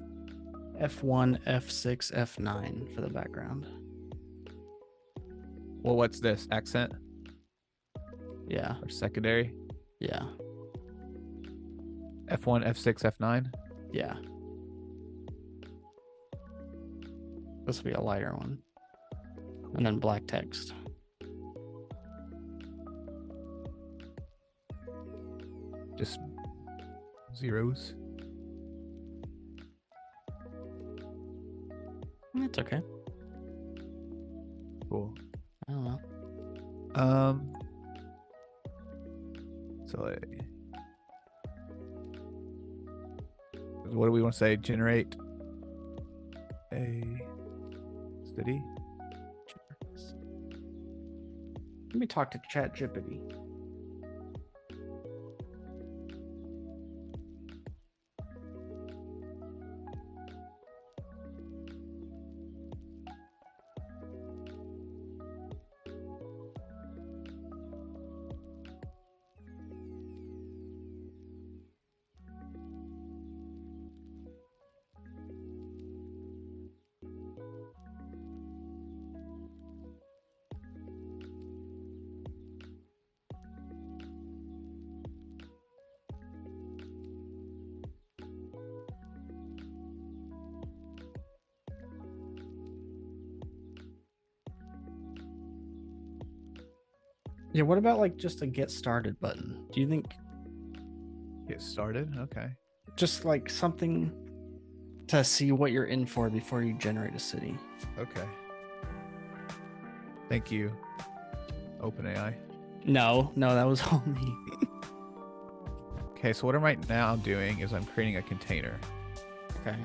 F1, F6, F9 for the background. Well, what's this? Accent Yeah, or secondary? yeah, F1, F6, F9? yeah. This will be a lighter one. And then black text. Just zeros. That's okay. Cool. I don't know. Um. So, uh, what do we want to say? Generate a city. Let me talk to ChatGPT. Yeah, what about like just a get started button? Do you think Get started. Okay. just like something to see what you're in for before you generate a city? Okay. Thank you, OpenAI. No, no, that was all me. Okay, so what I'm right now doing is I'm creating a container. Okay.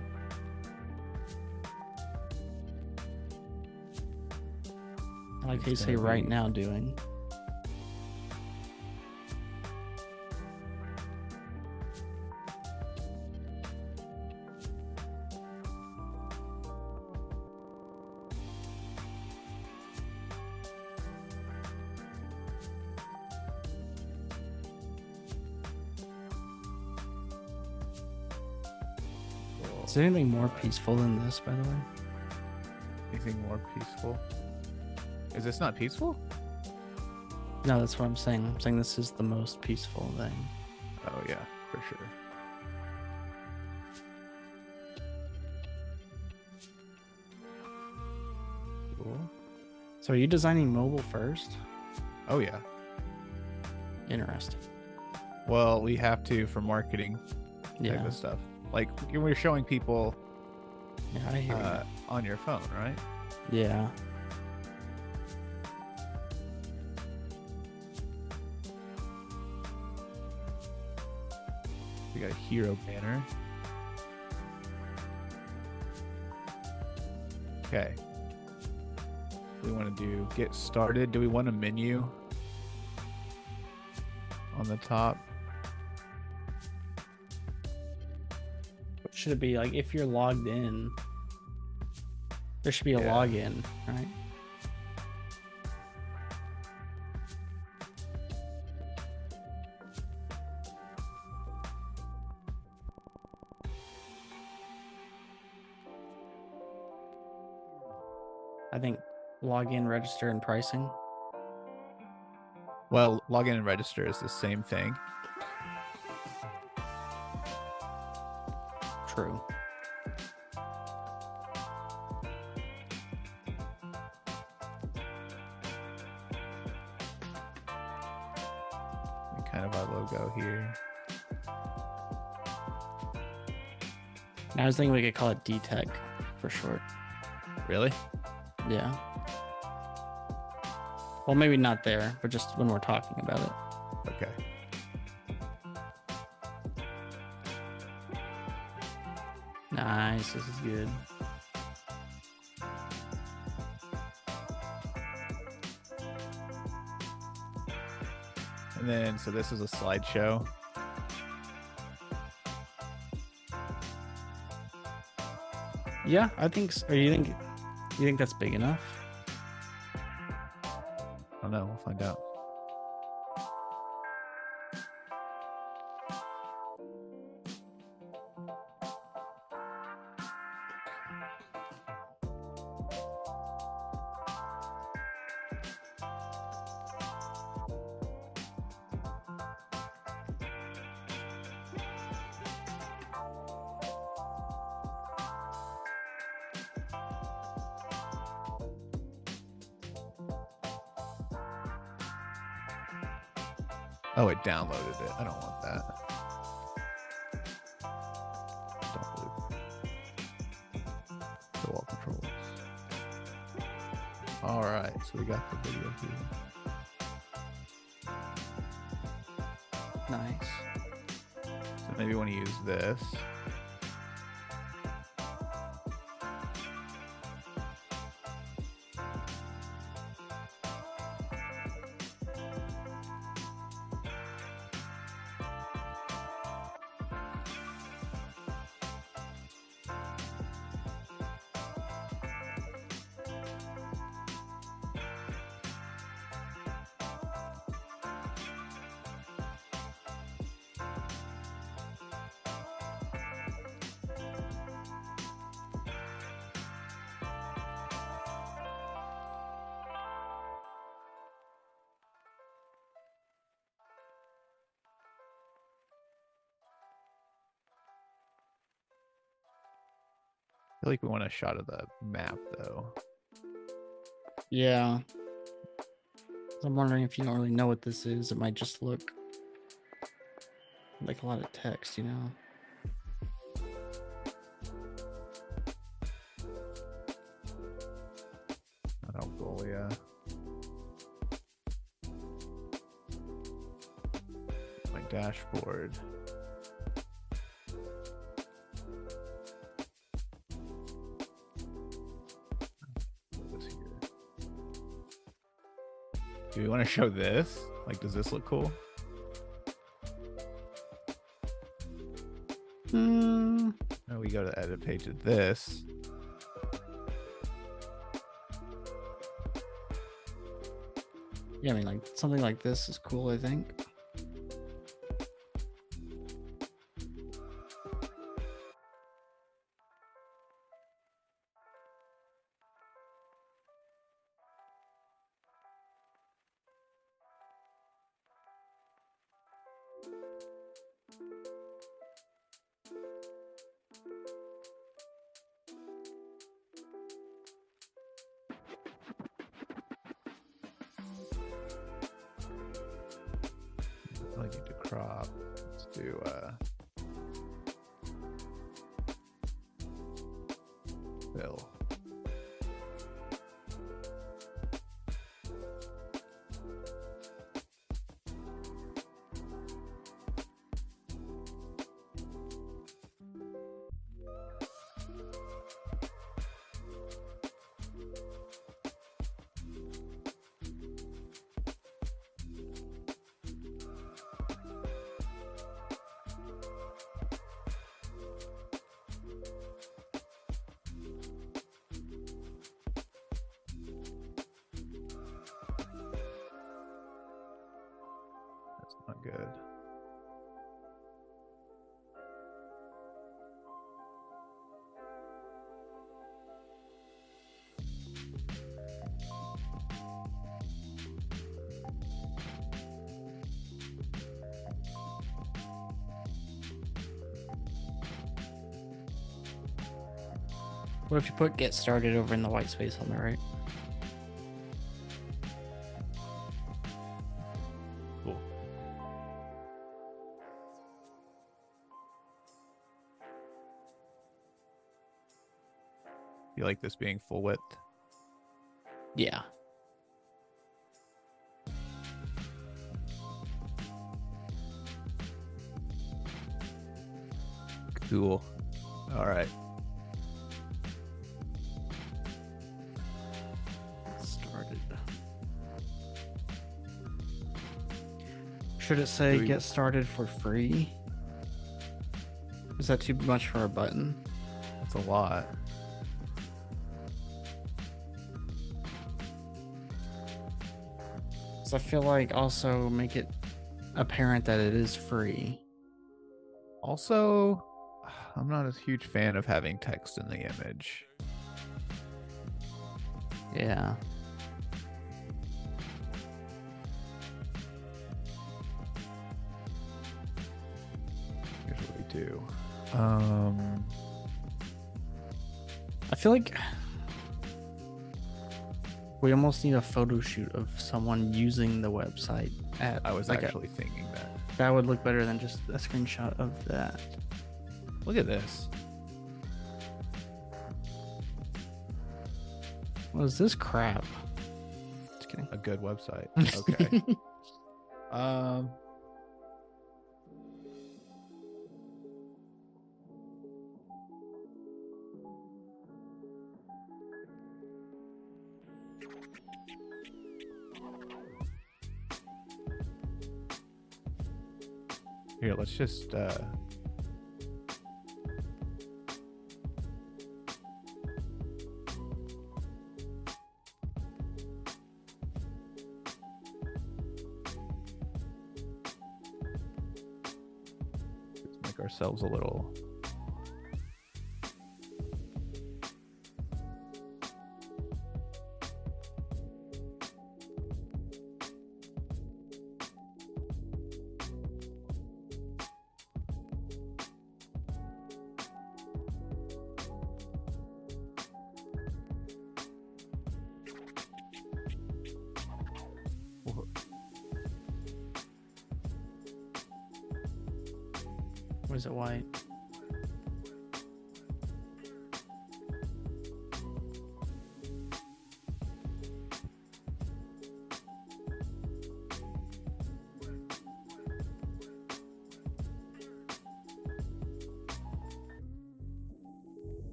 I like how you say right now doing. There anything more peaceful than this, by the way? Anything more peaceful? Is this not peaceful? No, that's what I'm saying. I'm saying this is the most peaceful thing. Oh yeah, for sure. Cool. So are you designing mobile first? Oh yeah. Interesting. Well, we have to for marketing type Yeah. of stuff. Like we're showing people Yeah, uh, on your phone, right? Yeah. We got a hero banner. Okay. We want to do get started. Do we want a menu on the top? Should it be like if you're logged in? There should be a Yeah. login, right? I think login, register, and pricing. Well, login and register is the same thing. True. And kind of our logo here. I was thinking we could call it D Tech for short. Really? Yeah. Well, maybe not there, but just when we're talking about it. Okay. Nice. This is good. And then, so this is a slideshow. Yeah, I think. So. Or you think? You think that's big enough? I don't know. We'll find out. Feel like we want a shot of the map though. Yeah. I'm wondering if you don't really know what this is, it might just look like a lot of text, you know? Show this? Like, does this look cool? Hmm. Now we go to the edit page of this. Yeah, I mean, like something like this is cool, I think. Good. What if you put get started over in the white space on the right? Like this being full width? Yeah. Cool. All right. Started. Should it say we- get started for free? Is that too much for a button? That's a lot. So I feel like also make it apparent that it is free. Also, I'm not a huge fan of having text in the image. Yeah. Here's what we do. Um, I feel like we almost need a photo shoot of someone using the website at I was like a- actually thinking that. that would look better than just a screenshot of that. Look at this. What is this crap? Just kidding. A good website. Okay. um. Here, let's just uh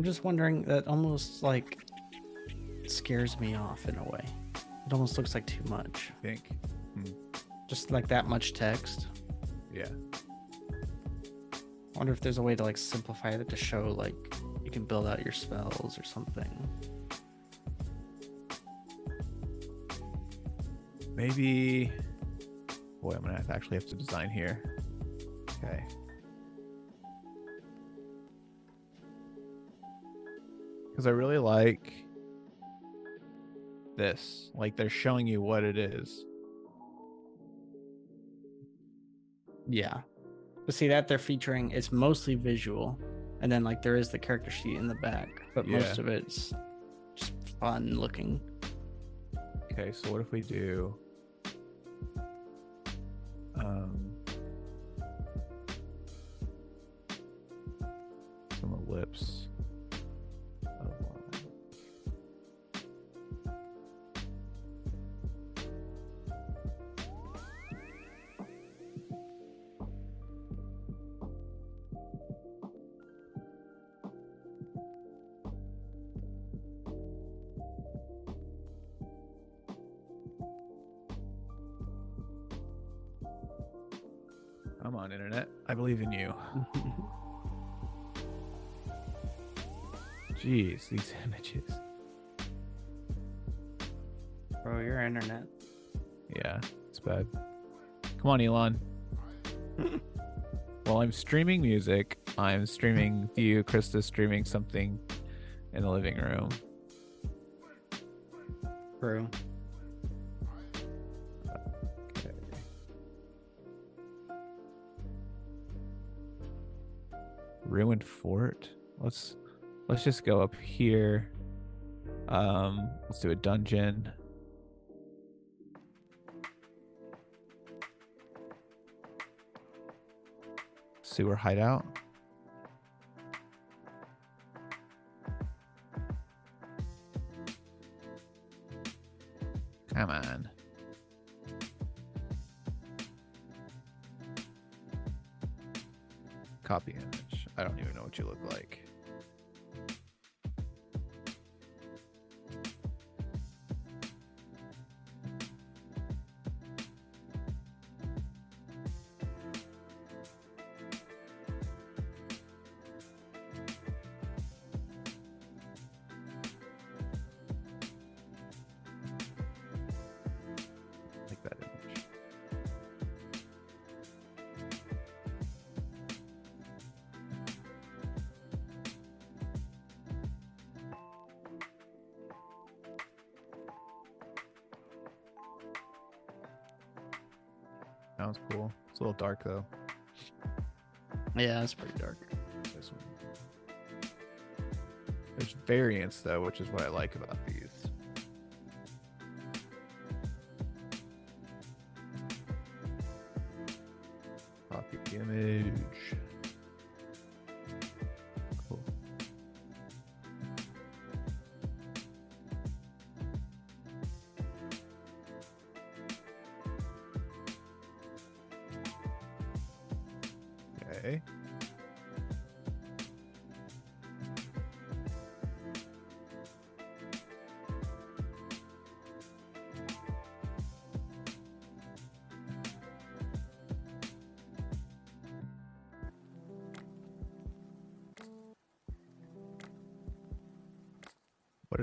I'm just wondering that almost like scares me off in a way. It almost looks like too much. I think. Hmm. Just like that much text. Yeah. I wonder if there's a way to like simplify it to show like you can build out your spells or something. Maybe. Boy, I'm gonna actually have to design here. Okay. Because I really like this. Like they're showing you what it is. Yeah. But see that they're featuring it's mostly visual. And then like there is the character sheet in the back. But most of it's just fun looking. Okay, so what if we do these. Bro, your internet. Yeah, it's bad. Come on, Elon. While I'm streaming music, I'm streaming you, Krista streaming something in the living room. Bro. Okay. Ruined fort. Let's let's just go up here. Um, let's do a dungeon. Sewer hideout. Come on. Copy image. I don't even know what you look like. Sounds cool. It's a little dark though. Yeah, it's pretty dark. This one. There's variance though, which is what I like about these.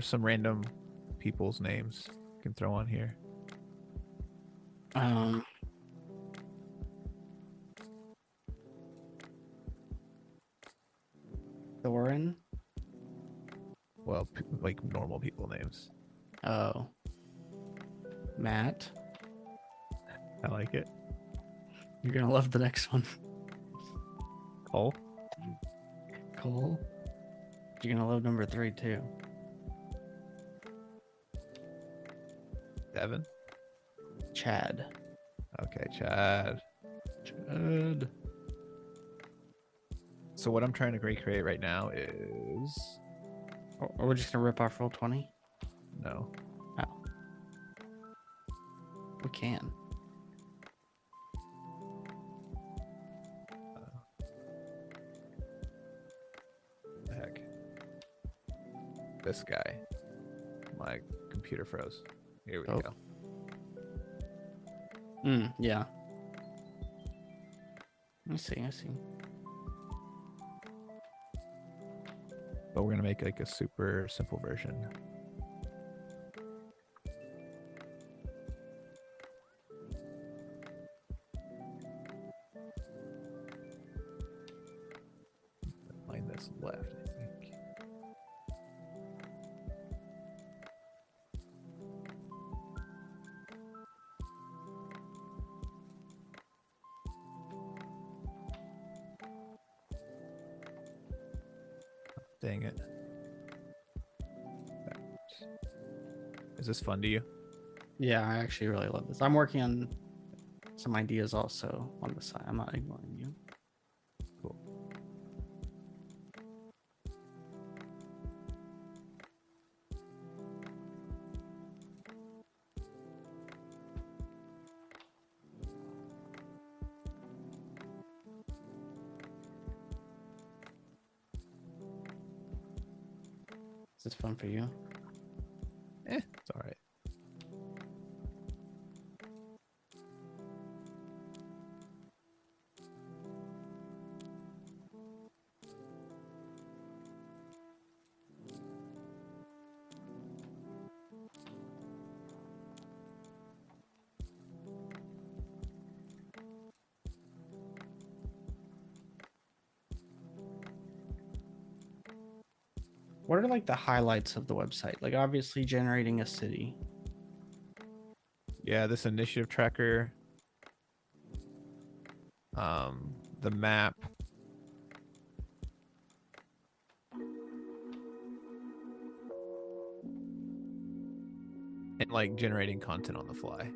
Some random people's names you can throw on here? Um, Thorin. Well, like normal people names. Oh, Matt. I like it. You're gonna love the next one. Cole. Cole. You're gonna love number three too. Chad. Okay, Chad. Chad. So what I'm trying to recreate right now is oh, Or, or we're just gonna rip off roll twenty. no. Oh. We can. the heck. This guy. My computer froze. Here we Oh. go. Mm, yeah. I see. I see. But we're gonna make like a super simple version. Fun to you? Yeah, I actually really love this. I'm working on some ideas also on the side. I'm not ignoring you. Cool. Is this fun for you? What are like the highlights of the website? Like obviously generating a city. Yeah, this initiative tracker. Um, the map. And like generating content on the fly.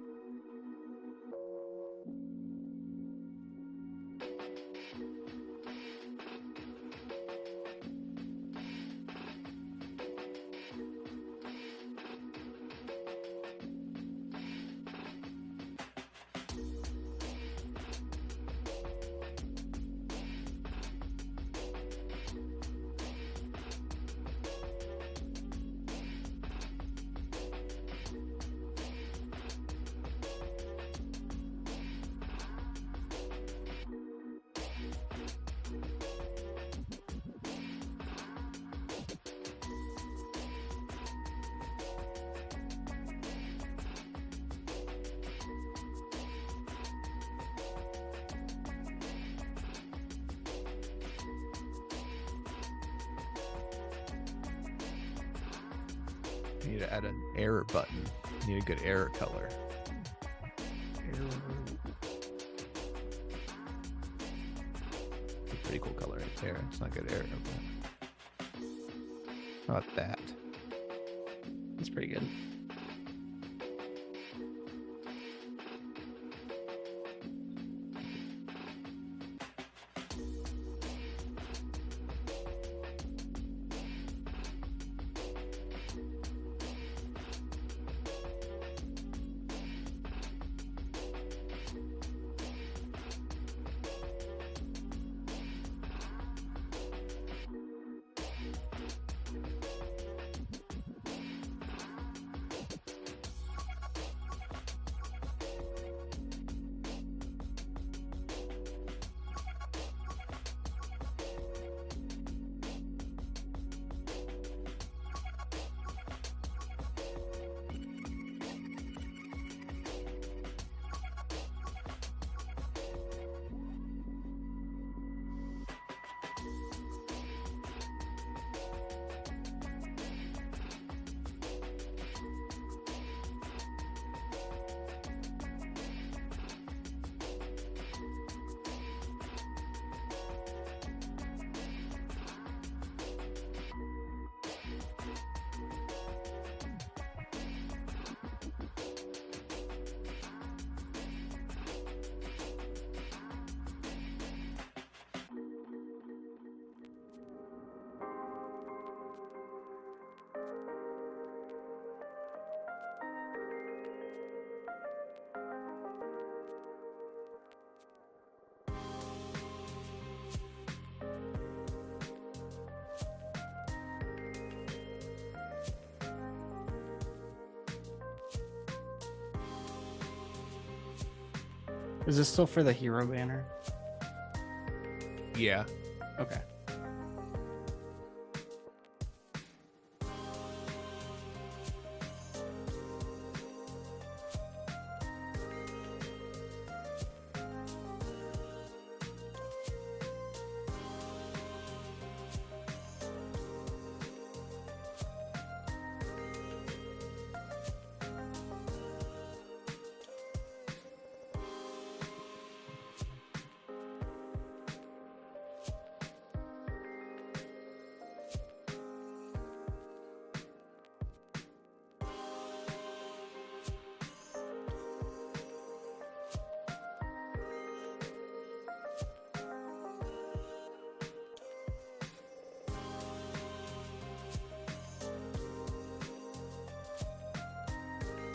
Is this still for the hero banner?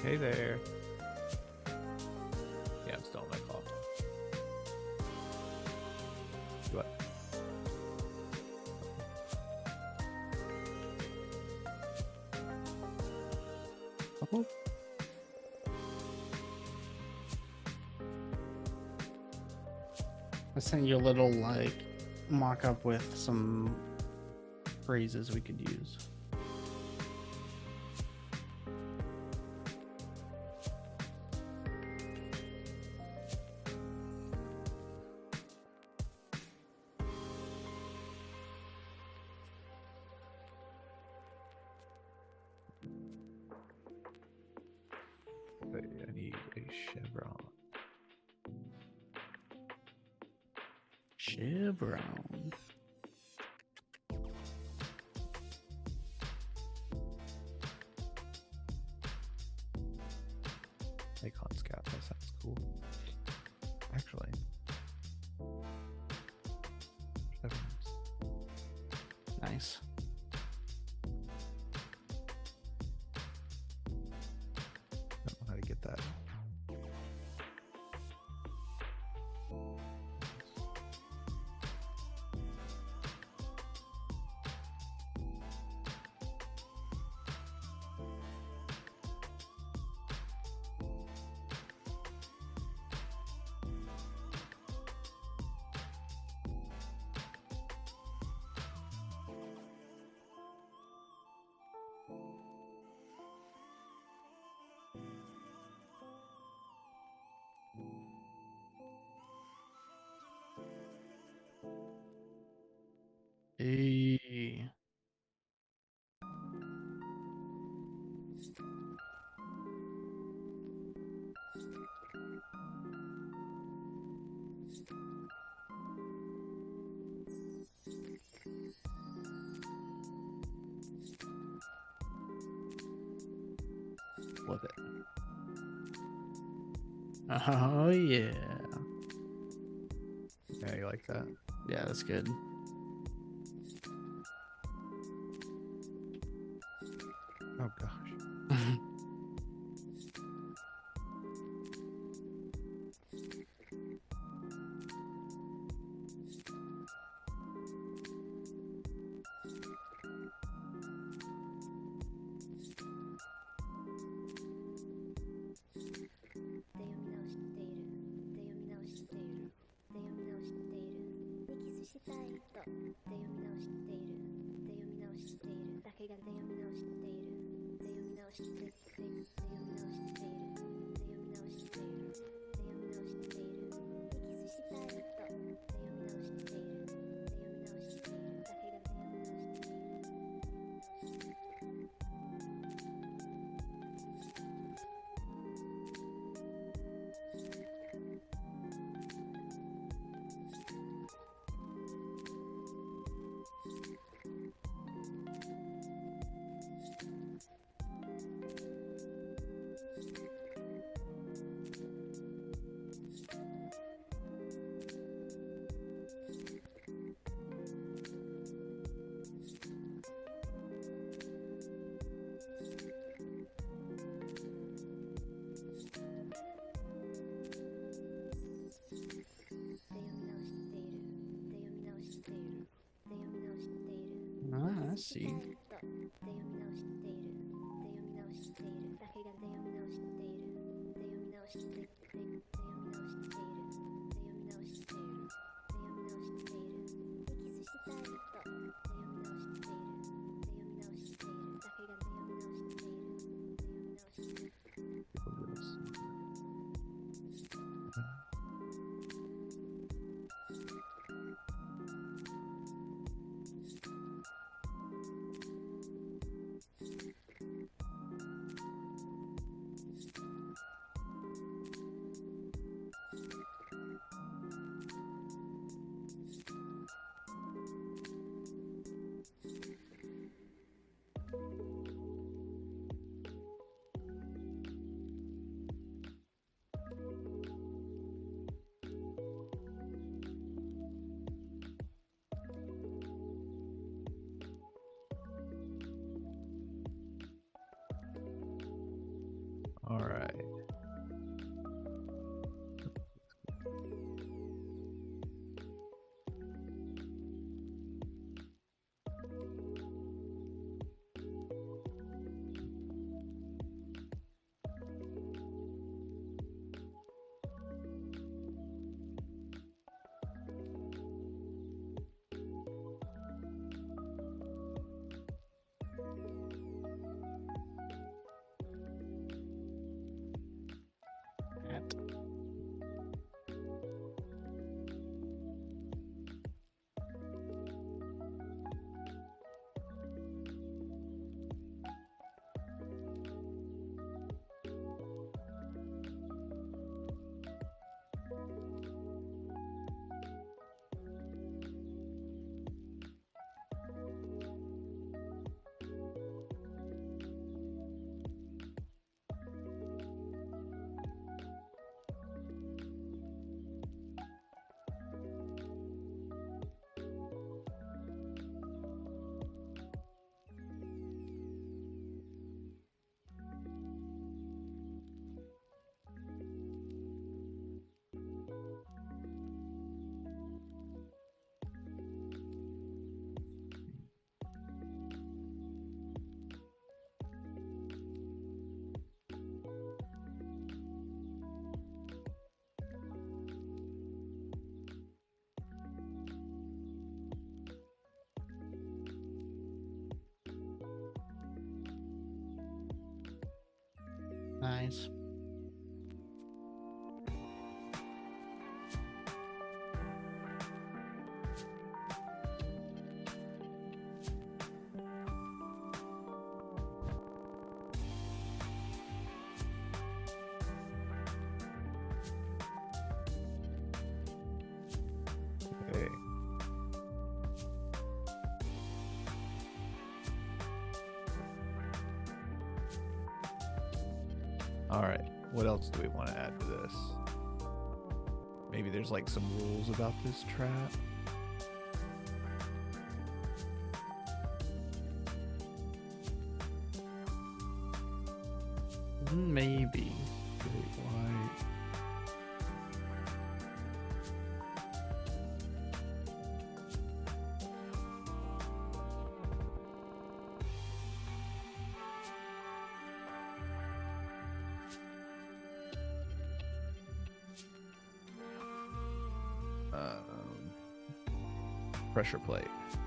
Hey there. Yeah, I'm still on my call. What? Oh. I sent you a little like mock up with some phrases we could use. That's good. で読み直している。で読み直している。だけがで読み直している。で読み直している。しい。guys. All right. What else do we want to add to this? Maybe there's like some rules about this trap. Pressure plate.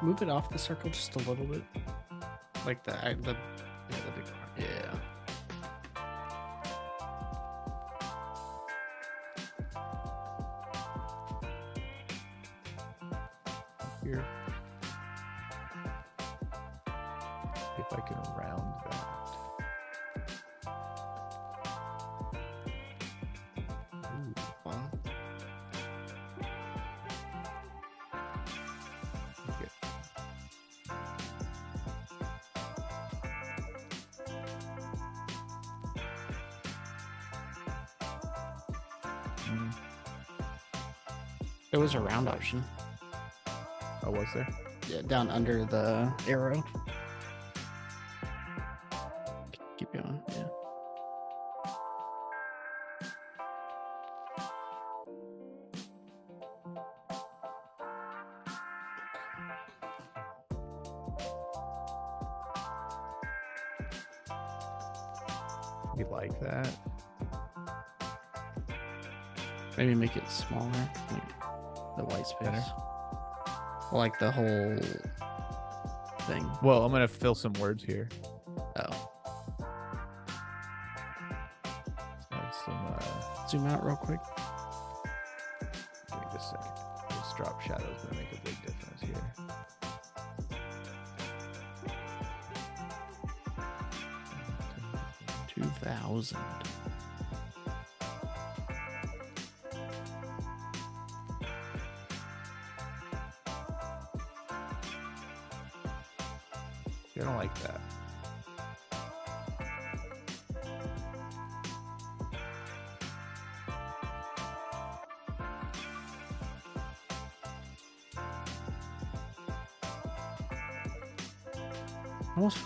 Move it off the circle just a little bit. Like the the There was a round option. Oh, was there? Yeah, down under the arrow. Keep going. Yeah. You like that? Maybe make it smaller. The white space. Better? Like the whole thing. Well, I'm gonna fill some words here. Oh. Some. Uh, Zoom out real quick. give me just a second. This drop shadow is gonna make a big difference here. Two thousand.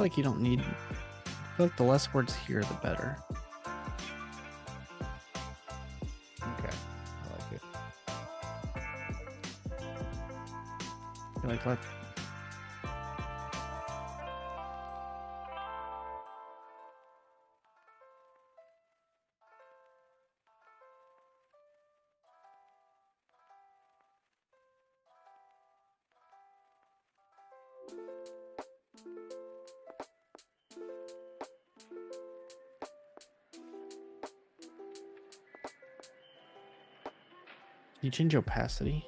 Feel like you don't need. I feel like the less words here, the better. Okay, I like it. I feel like let Change opacity?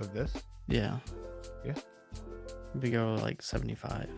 Of this? Yeah. Yeah. We go like 75.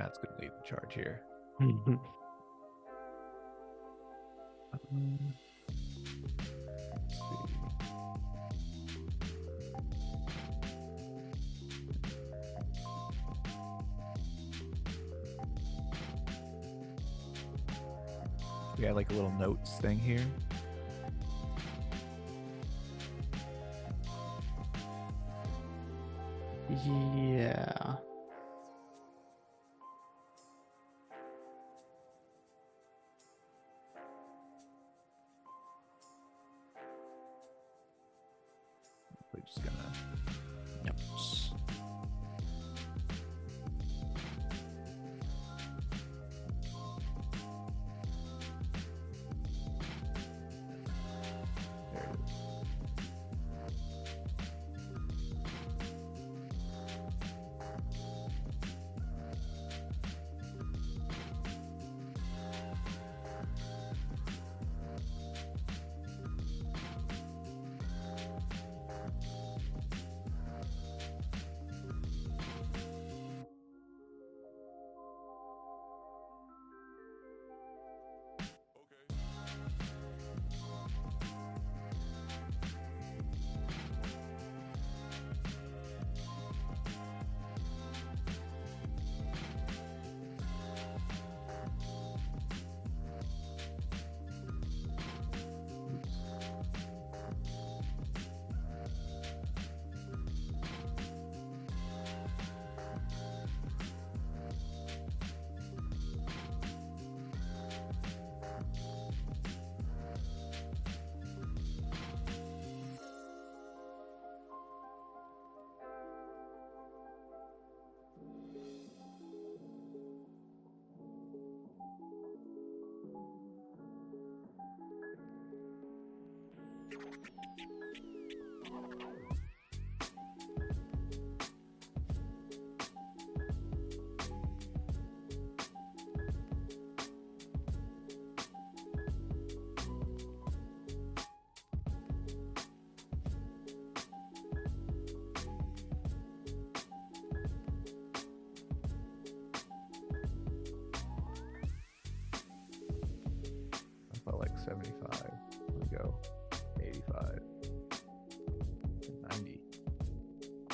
Matt's gonna lead the charge here. Um. We got like a little notes thing here.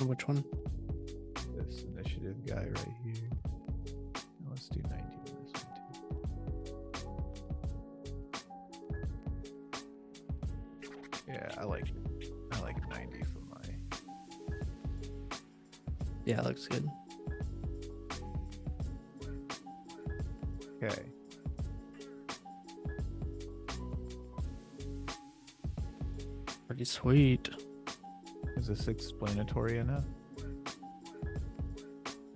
Which one? This initiative guy right here. Now let's do 90 on this one too. Yeah, I like I like 90 for my Yeah, looks good. Okay. Pretty sweet. Is this explanatory enough?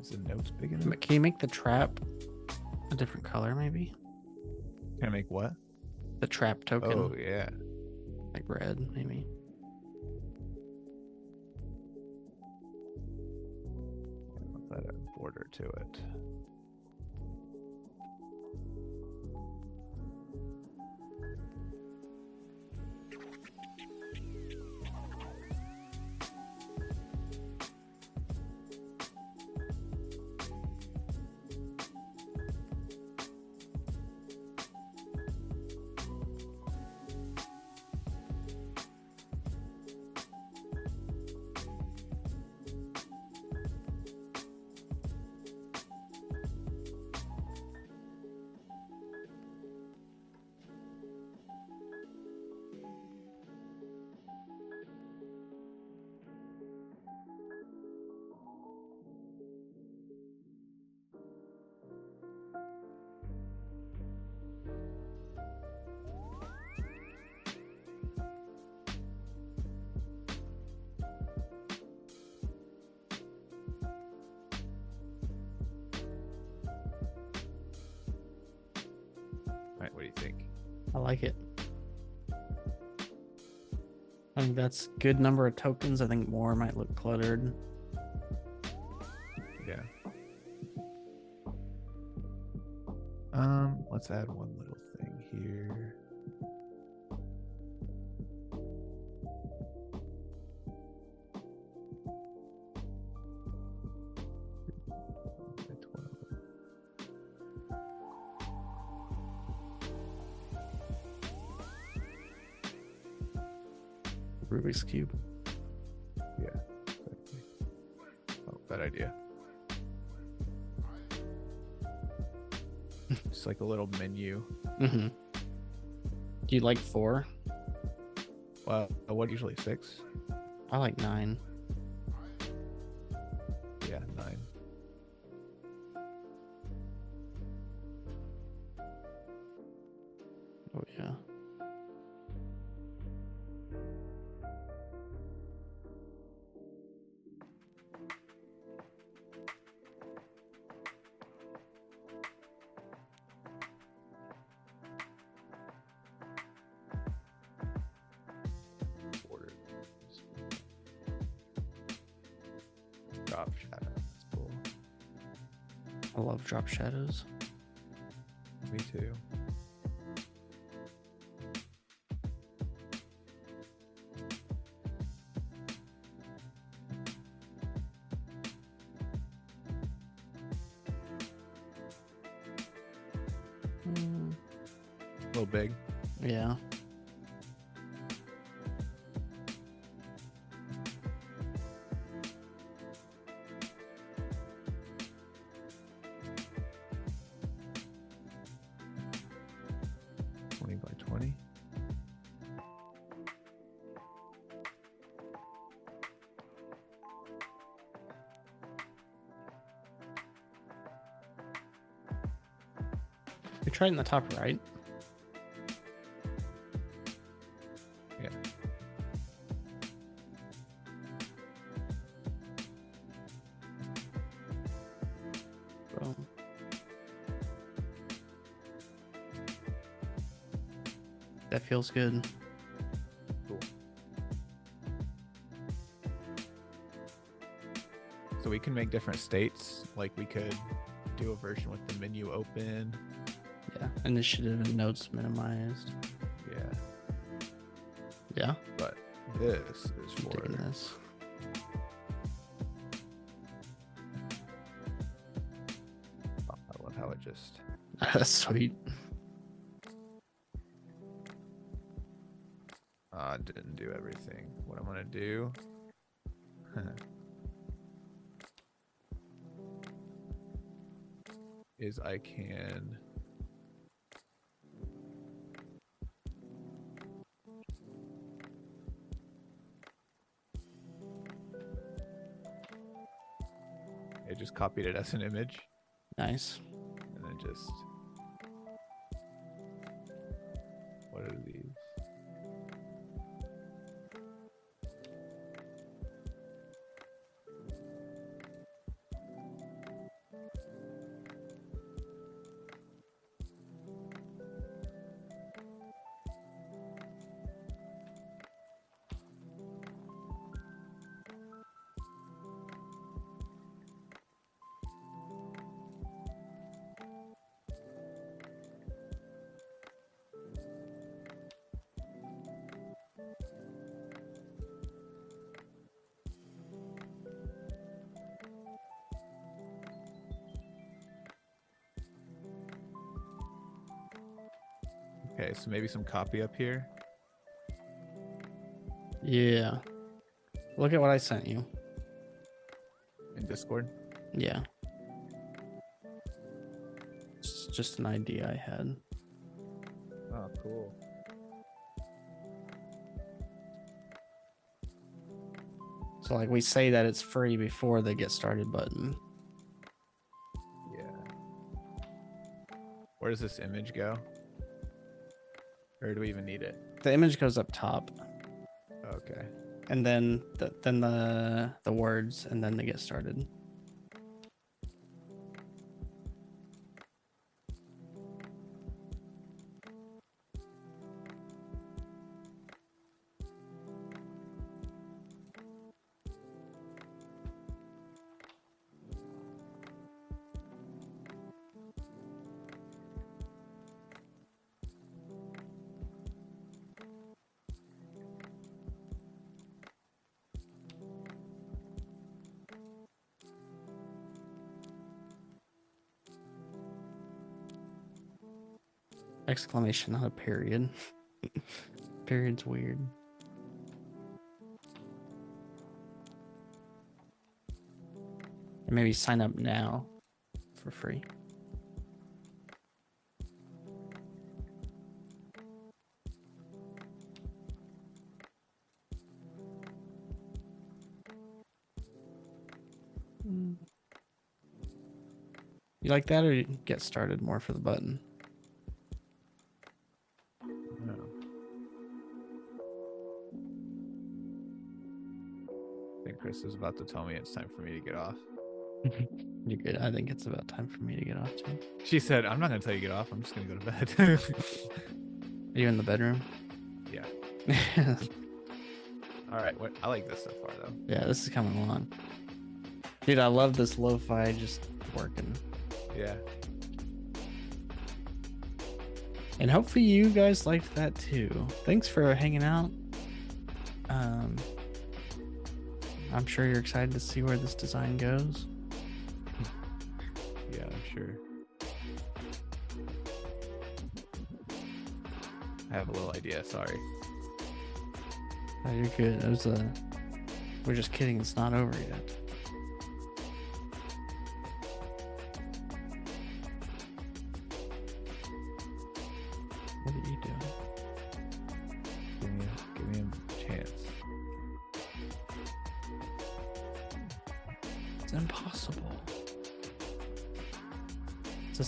Is the notes big enough? Can you make the trap a different color, maybe? Can I make what? The trap token, Oh yeah. like red, maybe. Add a border to it. I like it. I think that's good number of tokens. I think more might look cluttered. Yeah. Um, let's add one little Mm-hmm. Do you like four? Well, uh, what usually six? I like nine. Shadows. Tried in the top right. Yeah. Boom. That feels good. Cool. So we can make different states. Like we could do a version with the menu open. Yeah. Initiative and notes minimized. Yeah. Yeah. But this is for digging this. I love how it just That's sweet. uh didn't do everything. What I'm gonna do is I can copied it as an image Nice. and then just maybe some copy up here. Yeah. Look at what I sent you. in Discord. Yeah. It's just an idea I had. Oh, cool. So like we say that it's free before the get started button. Yeah. Where does this image go? Or do we even need it? The image goes up top Okay. and then the, then the the words and then they get started. Exclamation, not a period. Period's weird. And maybe sign up now for free. Mm. You like that or you get started more for the button? Chris is about to tell me it's time for me to get off. You're good. I think it's about time for me to get off too. She said, I'm not going to tell you to get off. I'm just going to go to bed. Are you in the bedroom? yeah. yeah, All right. What, I like this so far, though. Yeah, this is coming along. Dude, I love this lo-fi just working. Yeah. And hopefully you guys liked that too. Thanks for hanging out. Um I'm sure you're excited to see where this design goes. Yeah, I'm sure. I have a little idea. Sorry. Oh, you're good. It was a we're just kidding, it's not over yet.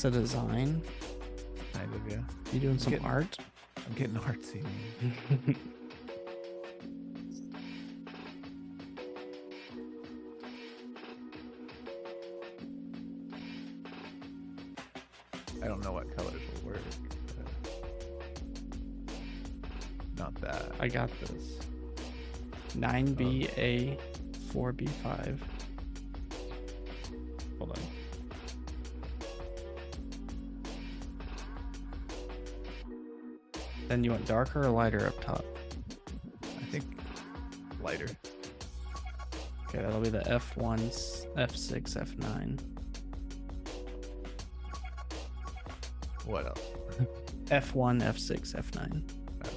A design? Kind of, yeah. You doing some Getting- art? I'm getting artsy. I don't know what colors will work. but Not that. I got this. 9BA 4B5. Darker or lighter up top? I think lighter. Okay, that'll be the F1, F6, F9. What else? F1, F6, F9. Oh.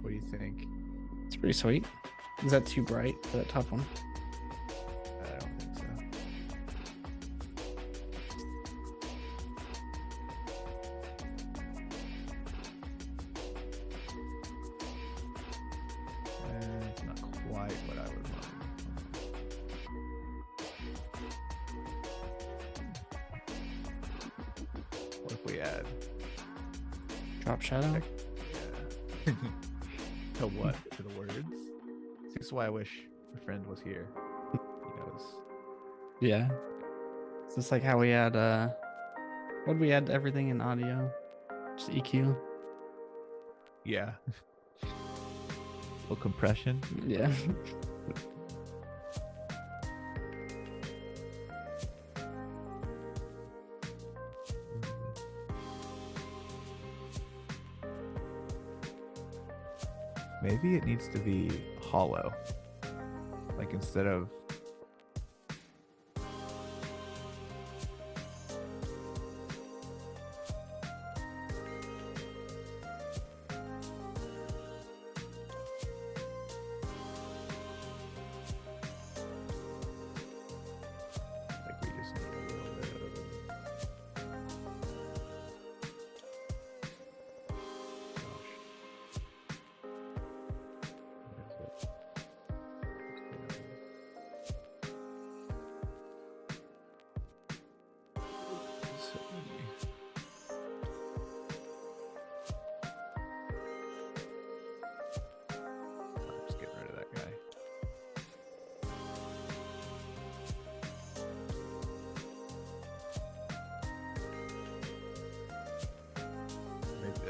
What do you think? It's pretty sweet. Is that too bright for that top one? Yeah. Is this like how we add, uh, what did we add to everything in audio? Just EQ? Yeah. little compression. Yeah. Maybe it needs to be hollow. Like instead of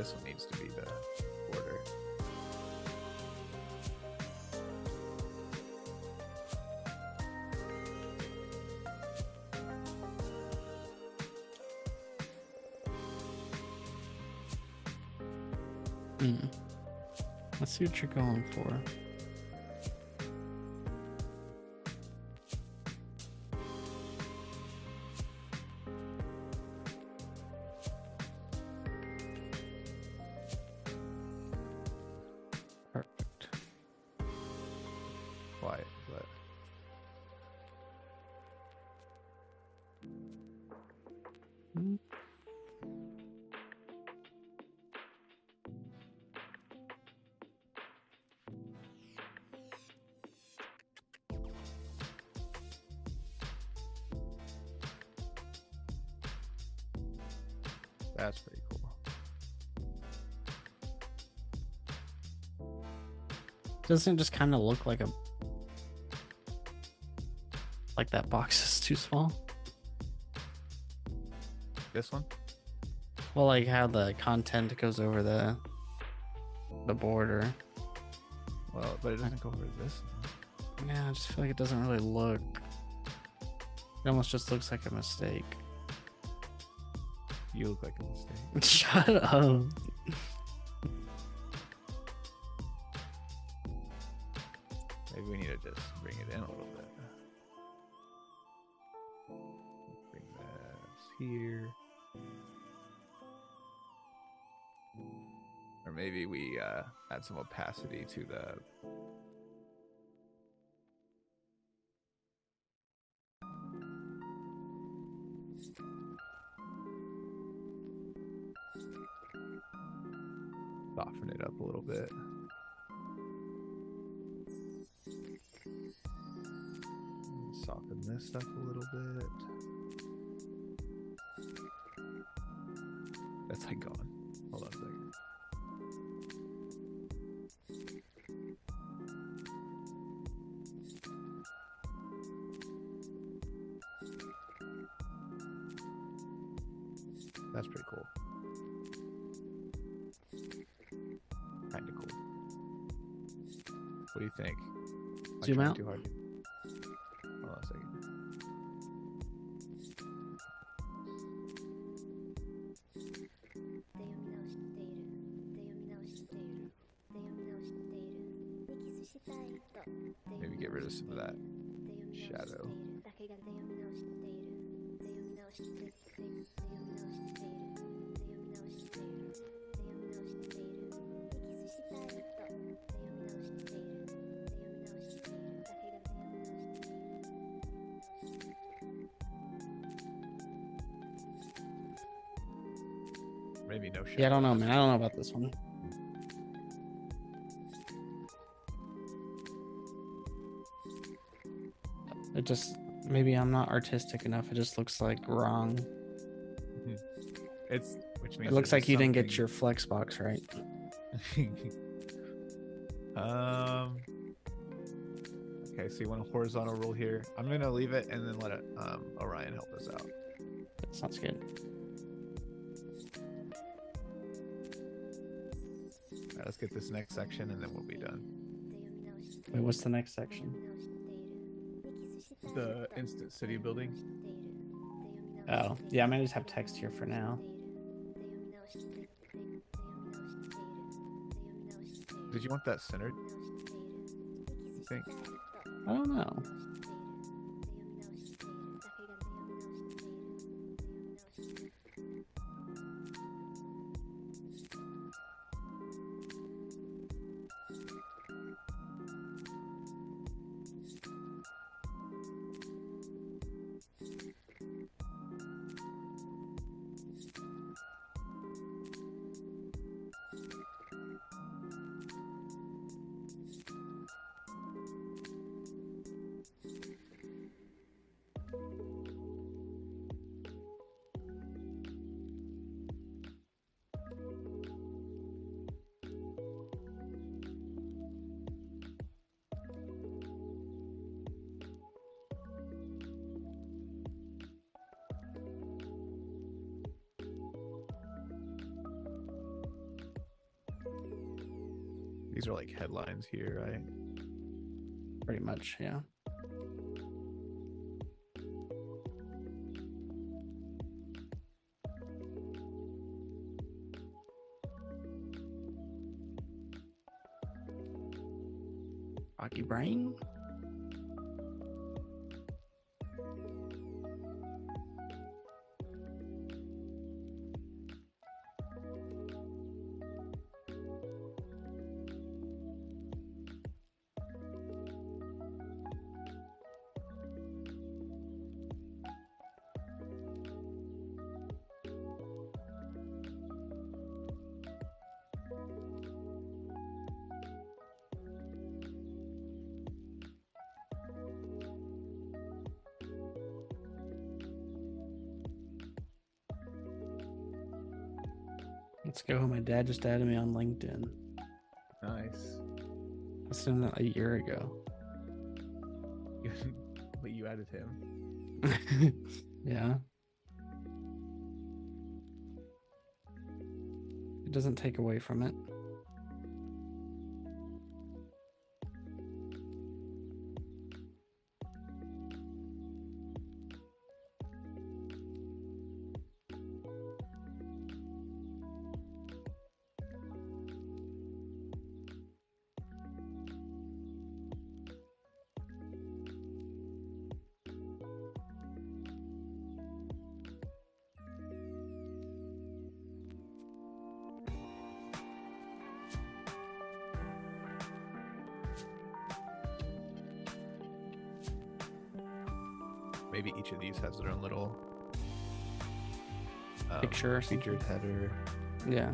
this one needs to be the border. Hmm. Let's see what you're going for. Doesn't it just kind of look like a like that box is too small? This one? Well, like how the content goes over the the border. Well, but it doesn't go over this. Yeah, I just feel like it doesn't really look. It almost just looks like a mistake. You look like a mistake. Shut up. Bring it in a little bit. Bring this here. Or maybe we uh, add some opacity to the. Am I Zoom trying out. Maybe no shadow. Yeah, I don't know, man. I don't know about this one. It just maybe I'm not artistic enough. It just looks like wrong. It's which means It looks like you didn't get your flex box right. um. Okay, so you want a horizontal rule here. I'm gonna leave it and then let it, um, Orion help us out. That sounds good. Let's get this next section and then we'll be done. Wait, what's the next section? The instant city building. Oh, yeah, I might just have text here for now. Did you want that centered? You think? I don't know. Here, right? Pretty much, yeah. Rocky Brain? Let's. My dad just added me on LinkedIn. Nice. I sent that a year ago. but you added him. yeah. It doesn't take away from it. Maybe each of these has their own little um, Picture featured header. Yeah.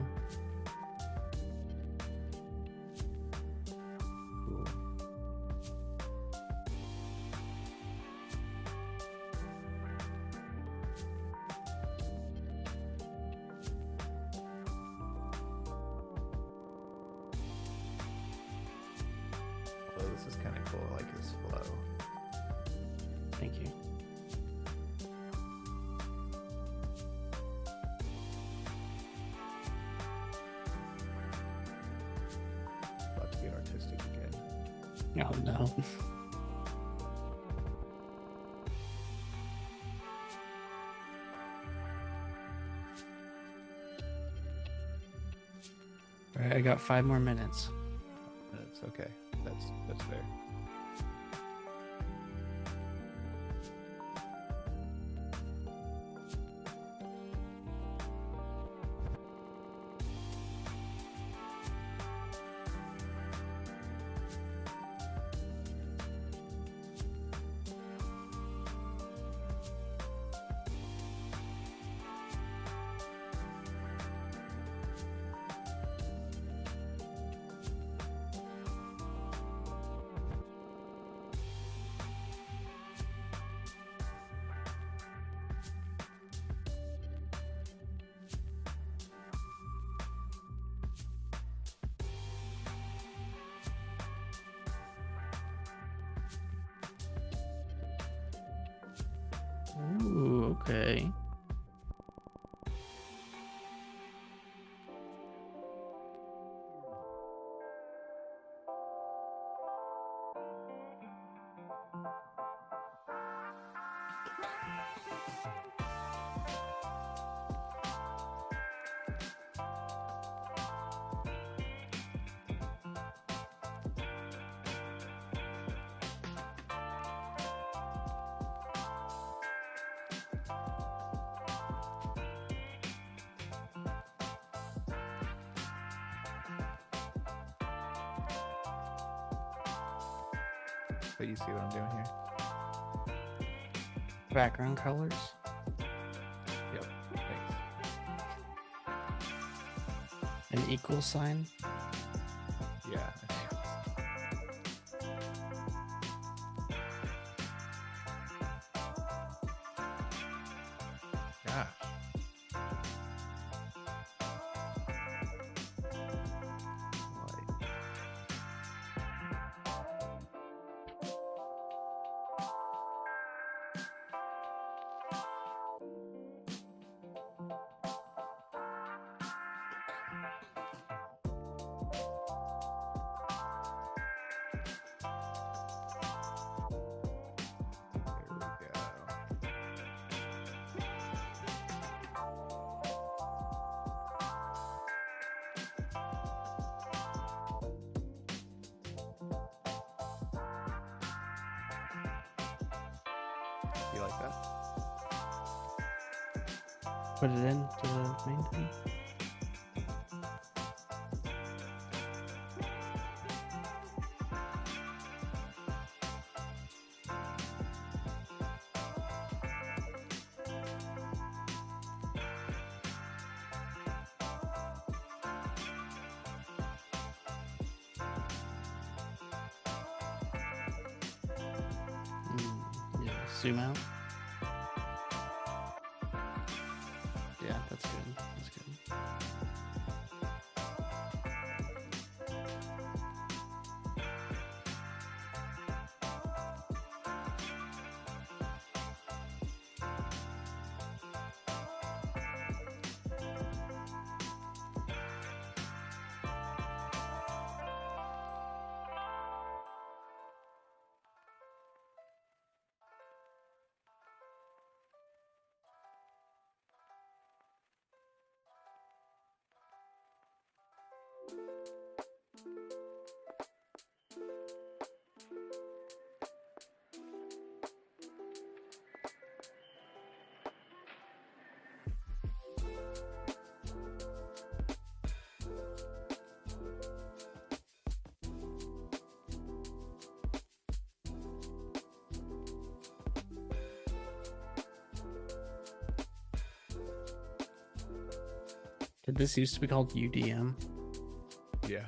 Got five more minutes. That's okay. That's that's fair. Background colors. Yep. Thanks. An equal sign. Like that? Put it in to the main thing. Did this used to be called UDM? Yeah.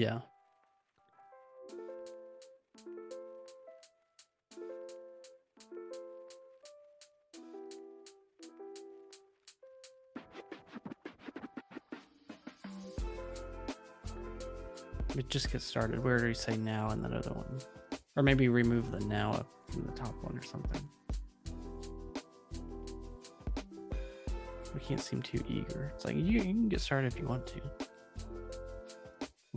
Yeah. It just gets started. Where do you say now and that other one? Or maybe remove the now up from the top one or something. We can't seem too eager. It's like you, you can get started if you want to.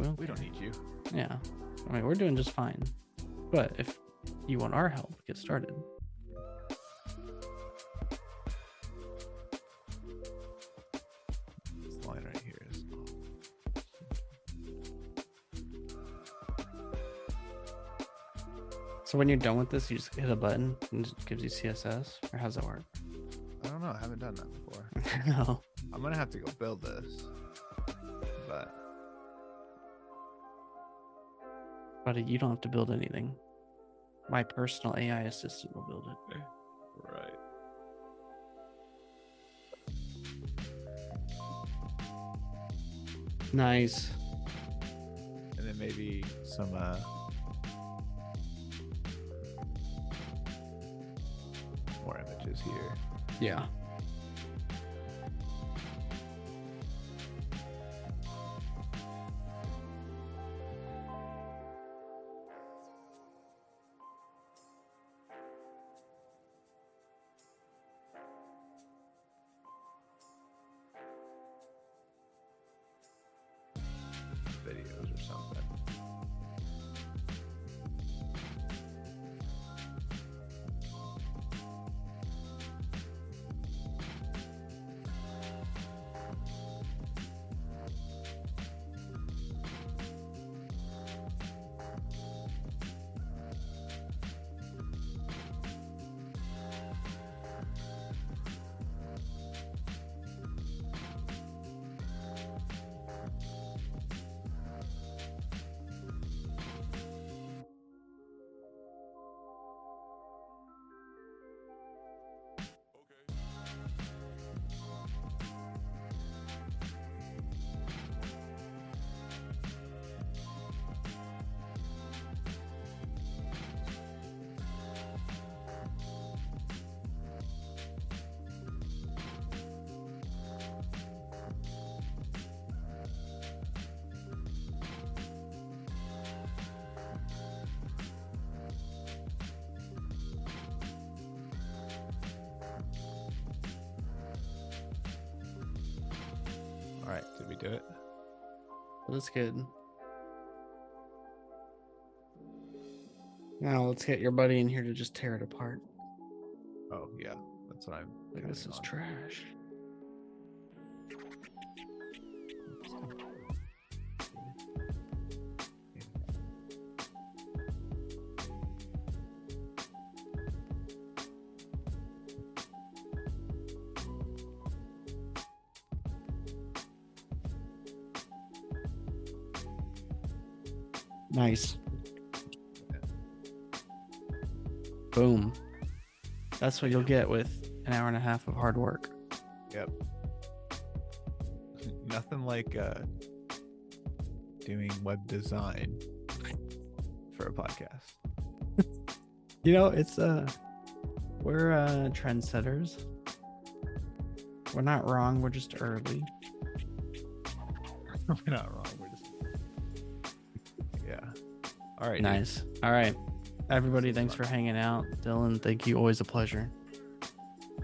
We don't, We don't need you. Yeah. I mean, we're doing just fine. But if you want our help, get started. This line right here is. So when you're done with this, you just hit a button and it gives you CSS, or how's that work? I don't know. I haven't done that before. no. I'm gonna have to go build this. Buddy, you don't have to build anything. My personal AI assistant will build it. right. Nice. And then maybe some uh more images here. Yeah. Good. Now let's get your buddy in here to just tear it apart. Oh yeah, that's what I'm. Like this is on. trash. That's what you'll get with an hour and a half of hard work. Yep. Nothing like uh doing web design for a podcast. You know, it's uh we're uh trendsetters. We're not wrong, we're just early. We're not wrong. We're just yeah. All right. dude. Nice. All right. Everybody, thanks for hanging out. Dylan, thank you. Always a pleasure.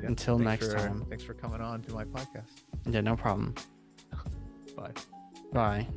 Yeah, Until next for- time. Thanks for coming on to my podcast. Yeah, no problem. Bye. Bye.